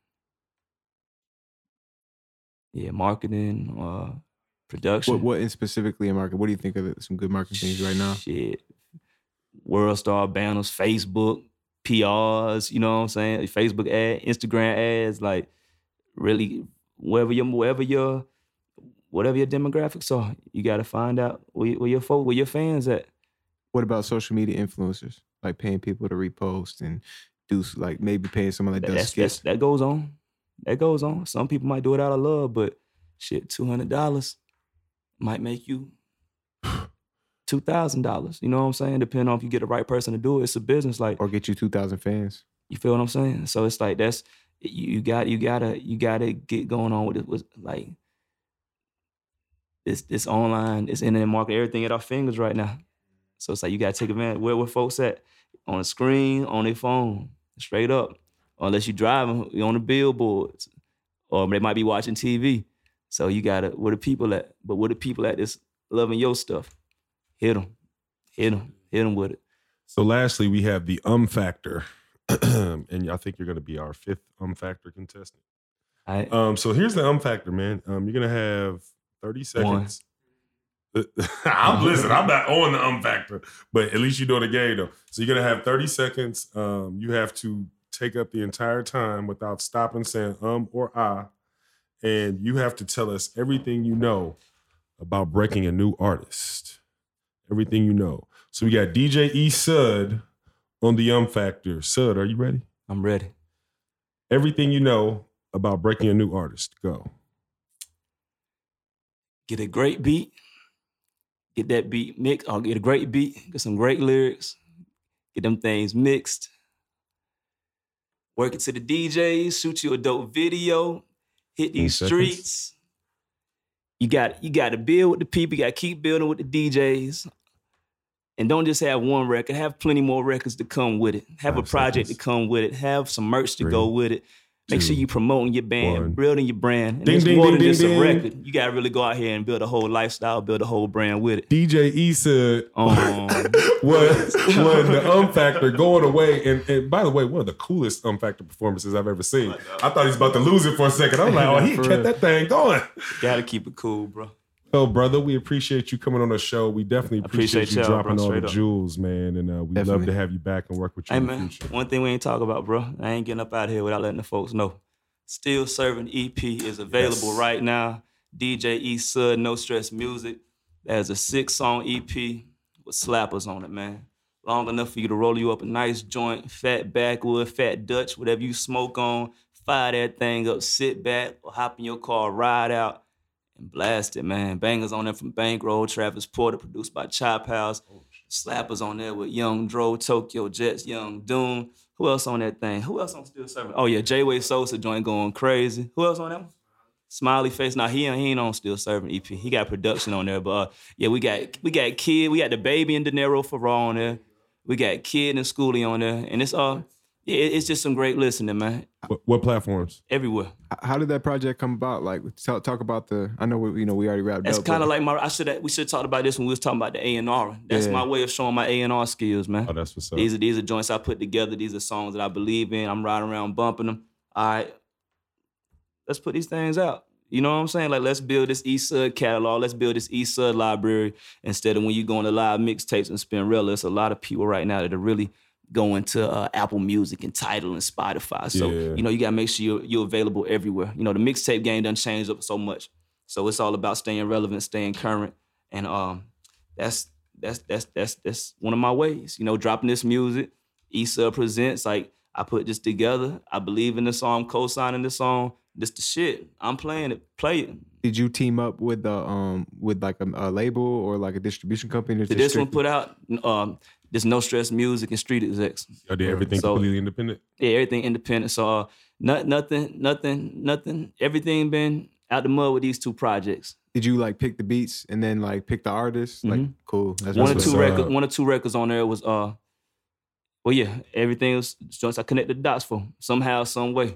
Yeah, marketing, uh, production. What what in specifically in market? What do you think of it, some good marketing things right now? Shit. World Star banners, Facebook, PRs, you know what I'm saying? Facebook ad, Instagram ads, like really wherever your wherever your whatever your demographics are, you gotta find out where, your- where your folk, where your fans at. What about social media influencers? Like paying people to repost and do like maybe paying someone that That, does that's, that's, skits. that goes on. That goes on. Some people might do it out of love, but shit, two hundred dollars might make you (sighs) two thousand dollars. You know what I'm saying? Depending on if you get the right person to do it, it's a business. Like Or get you two thousand fans. you feel what I'm saying? So it's like that's you, got you gotta you gotta get going on with it with like this this online, this internet market, everything at our fingers right now. So it's like you gotta take advantage. Where where folks at? On the screen, on their phone, straight up. Unless you're driving, you're on the billboards, or they might be watching TV. So you gotta where the people at? But where the people at? This loving your stuff. Hit them, hit them, hit them with it. So lastly, we have the um factor. (clears throat) and I think you're gonna be our fifth um factor contestant. Right. Um, so here's the um factor, man. Um, you're gonna have 30 seconds. (laughs) I'm listen, I'm not on the um factor, but at least you know the game though. So you're gonna have 30 seconds. Um, you have to take up the entire time without stopping saying um or ah, and you have to tell us everything you know about breaking a new artist. Everything you know. So we got DJ E Sud on the um factor. Sud, are you ready? I'm ready. Everything you know about breaking a new artist. Go. get a great beat, get that beat mixed. I'll get a great beat, get some great lyrics, get them things mixed, work it to the DJs, shoot you a dope video, hit these streets. You got you got to build with the people. You got to keep building with the DJs, and don't just have one record. Have plenty more records to come with it. Have Five a project seconds. to come with it. Have some merch to Three, go with it. Make sure you're promoting your band, one. building your brand. And Ding, it's ding, more ding, than just a record. You gotta really go out here and build a whole lifestyle, build a whole brand with it. DJ E Sud Um, (laughs) was was the um factor going away. And, and by the way, one of the coolest um factor performances I've ever seen. I thought he was about to lose it for a second. I'm like, oh, he (laughs) kept real. that thing going. gotta keep it cool, bro. Oh, brother, we appreciate you coming on the show. We definitely appreciate, Appreciate you dropping bro, all the up. jewels, man. And uh, we love Definitely. to have you back and work with you Hey in man, one thing we ain't talk about, bro. I ain't getting up out of here without letting the folks know. Still Serving EP is available Yes. right now. DJ E Sud, No Stress Music. There's a six song EP with slappers on it, man. Long enough for you to roll you up a nice joint, fat backwood, fat Dutch, whatever you smoke on. Fire that thing up, sit back, or hop in your car, ride out, and blast it, man. Bangers on there from Bankroll, Travis Porter, produced by Chop House. Slappers on there with Young Dro, Tokyo Jetz, Young Doom. Who else on that thing? Who else on Still Serving? Oh yeah, J Way Sosa joint going crazy. Who else on that one? Smiley face. Now he ain't- he ain't on Still Serving EP. He got production on there, but uh, yeah, we got we got Kid, we got the baby and De Niro for Raw on there. We got Kid and Skooly on there, and it's uh yeah, it's just some great listening, man. What, what platforms? Everywhere. How did that project come about? Like, talk, talk about the. I know we, you know, we already wrapped That's up. kind of like my. I should have. We should have talked about this when we was talking about the A and R. That's Yeah. my way of showing my A and R skills, man. Oh, that's what's up. These are these are joints I put together. These are songs that I believe in. I'm riding around bumping them. All right, let's put these things out. You know what I'm saying? Like let's build this East Sud catalog. Let's build this East Sud library instead of when you go into live mixtapes and Spinrilla. There's a lot of people right now that are really going to uh, Apple Music and Tidal and Spotify. So Yeah. you know you gotta make sure you're, you're available everywhere. You know the mixtape game done changed up so much. So it's all about staying relevant, staying current, and um, that's that's that's that's that's one of my ways. You know, dropping this music. Issa presents like I put this together. I believe in the song, co-signing the song. This the shit. I'm playing it. Play it. Did you team up with the um with like a, a label or like a distribution company? or Did this one put out um this no stress music and street execs. I did everything So- completely independent. Yeah, everything independent. So uh, not, nothing, nothing, nothing. Everything been out the mud with these two projects. Did you like pick the beats and then like pick the artists? Like, Mhm. cool. That's one or two what's up. up. records. One or two records on there was uh. Well, yeah, everything was joints I connected the dots for somehow, some way.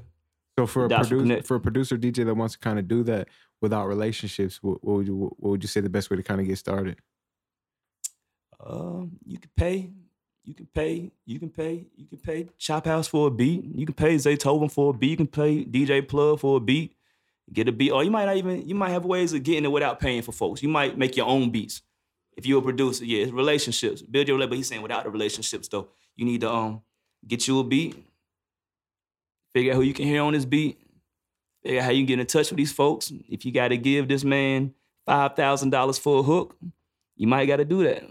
So for a Dots producer, for a producer DJ that wants to kind of do that without relationships, what, what would you what would you say the best way to kind of get started? Uh, you can pay, you can pay, you can pay, you can pay Chop House for a beat. You can pay Zaytoven for a beat. You can pay DJ Plug for a beat. Get a beat, or you might not even. You might have ways of getting it without paying for folks. You might make your own beats. If you're a producer, yeah, it's relationships. Build your label. He's saying without the relationships though, you need to um get you a beat. Figure out who you can hear on this beat. Figure out how you can get in touch with these folks. If you got to give this man five thousand dollars for a hook, you might got to do that.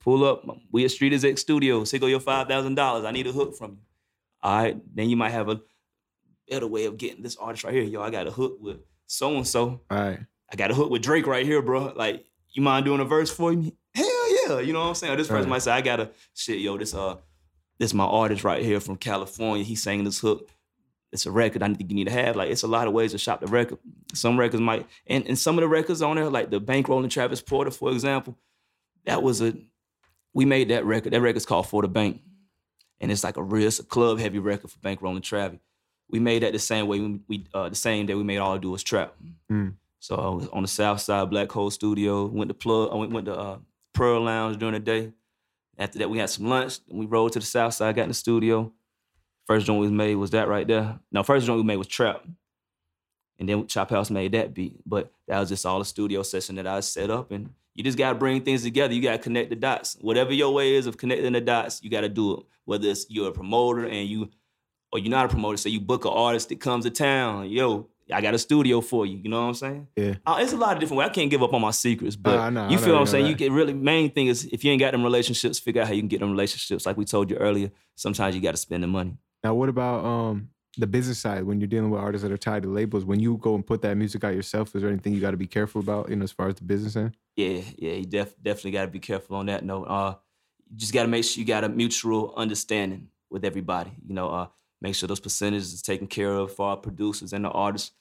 Pull up. We at Street Exec Studios. Here go your five thousand dollars. I need a hook from you. All right. Then you might have a better way of getting this artist right here. Yo, I got a hook with so and so. All right. I got a hook with Drake right here, bro. Like, you mind doing a verse for me? Hell yeah, you know what I'm saying? Or this person Right. might say, I got a shit, yo, this uh this my artist right here from California. He sang this hook. It's a record I think you need to have. Like it's a lot of ways to shop the record. Some records might and, and some of the records on there, like the bankroll and Travis Porter, for example, that was a we made that record. That record's called For the Bank. And it's like a real it's a club heavy record for Bankroll and Travis. We made that the same way we, we uh, the same day we made All I Do Is Trap. Mm. So I was on the South Side Black Hole Studio. Went to plug. I went went to uh, Pearl Lounge during the day. After that, we had some lunch. and We rode to the South Side. Got in the studio. First joint we made was that right there. No, first joint we made was Trap. And then Chop House made that beat. But that was just all a studio session that I set up. And you just gotta bring things together. You gotta connect the dots. Whatever your way is of connecting the dots, you gotta do it. Whether it's you're a promoter and you or you're not a promoter, so you book an artist that comes to town. Yo, I got a studio for you. You know what I'm saying? Yeah. Uh, it's a lot of different ways. I can't give up on my secrets, but I know, you know feel what I'm saying? know You get really main thing is if you ain't got them relationships, figure out how you can get them relationships. Like we told you earlier, sometimes you got to spend the money. Now, what about um the business side when you're dealing with artists that are tied to labels? When you go and put that music out yourself, is there anything you got to be careful about, you know, as far as the business end? Yeah, yeah, you def- definitely got to be careful on that note. Uh, you just got to make sure you got a mutual understanding with everybody. You know, uh, make sure those percentages is taken care of for our producers and the artists.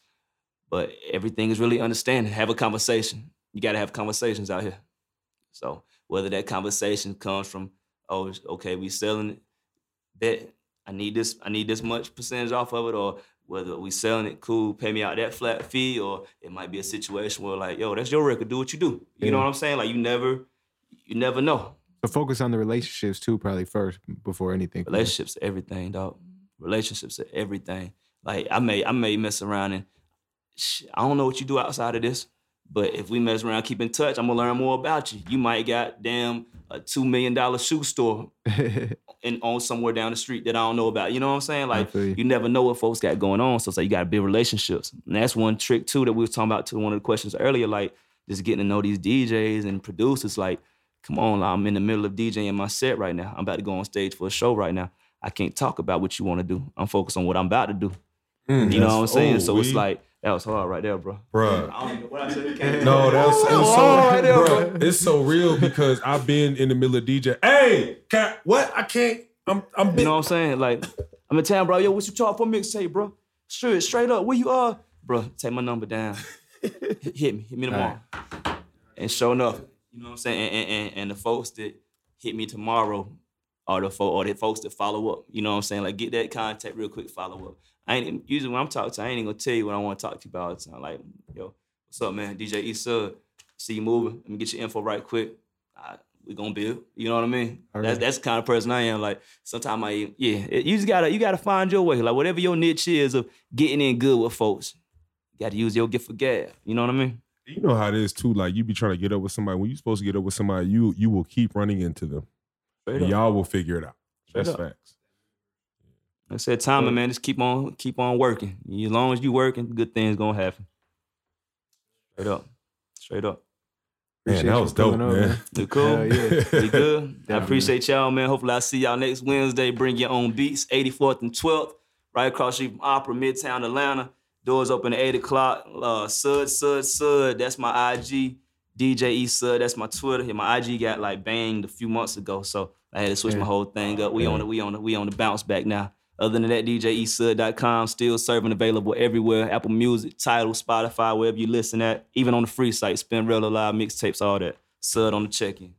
But everything is really understanding. Have a conversation. You got to have conversations out here. So whether that conversation comes from, oh, okay, we selling it, bet I need this, I need this much percentage off of it, or whether we selling it, cool, pay me out that flat fee, or it might be a situation where like, yo, that's your record, do what you do. You know what I'm saying? Like you never, you never know. So focus on the relationships too, probably first before anything. Relationships, are everything, dog. Relationships, are everything. Like I may, I may mess around and I don't know what you do outside of this, but if we mess around, keep in touch, I'm gonna learn more about you. You might got damn a two million dollar shoe store (laughs) and on somewhere down the street that I don't know about. You know what I'm saying? Like you. you. never know what folks got going on. So it's like you gotta build relationships. And that's one trick too that we was talking about to one of the questions earlier, like just getting to know these DJs and producers. Like, come on, I'm in the middle of DJing my set right now. I'm about to go on stage for a show right now. I can't talk about what you want to do. I'm focused on what I'm about to do. Mm, You know what I'm saying? so it's like that was hard right there, bro. Bro. I don't know what I said. (laughs) No, that's it's Oh, so, right there, bruh, it's so real because I've been in the middle of DJ. Hey, can what? I can't. I'm I'm You know what I'm saying? Like, I'm in town, bro. Yo, what you talk for mixtape, bro? Straight, straight up. Where you are? Bro, take my number down. hit (laughs) hit me. Hit me tomorrow. And sure enough, you know what I'm saying? And, and, and, and the folks that hit me tomorrow are the fo- or the folks that follow up. You know what I'm saying? Like, get that contact real quick, follow up. I ain't usually when I'm talking to, you, I ain't even gonna tell you what I want to talk to you about time. Like, yo, what's up, man? DJ Sud. See you moving. Let me get your info right quick. Right, we gonna build. You know what I mean? All That's that's the kind of person I am. Like sometimes I yeah, it- you just gotta you gotta find your way. Like whatever your niche is of getting in good with folks, you gotta use your gift for gab. You know what I mean? You know how it is too. Like you be trying to get up with somebody. When you supposed to get up with somebody, you you will keep running into them. Straight And up. y'all will figure it out. That's up. facts. Like I said, timing, man, just keep on keep on working. As long as you working, good things gonna happen. Straight up. Straight up. Man, Appreciate that you was dope, pulling up, man. We cool? Hell yeah. (laughs) We good? I Yeah, appreciate y'all, man. Hopefully I see y'all next Wednesday. Bring your own beats, 84th and 12th, right across the street from Opera, Midtown Atlanta. Doors open at 8 o'clock. Uh, Sud, Sud, Sud. That's my IG. DJ E Sud. That's my Twitter. Yeah, my IG got like banged a few months ago, so I had to switch Yeah. my whole thing up. We on the we on the we on the bounce back now. Other than that, DJESud.com still serving available everywhere. Apple Music, Tidal, Spotify, wherever you listen at. Even on the free site, Spinrilla Live mixtapes, all that. Sud on the check-in.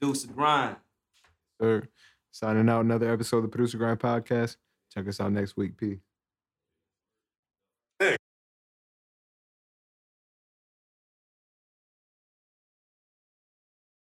Producer Grind. Sir, signing out another episode of the Producer Grind Podcast. Check us out next week. P.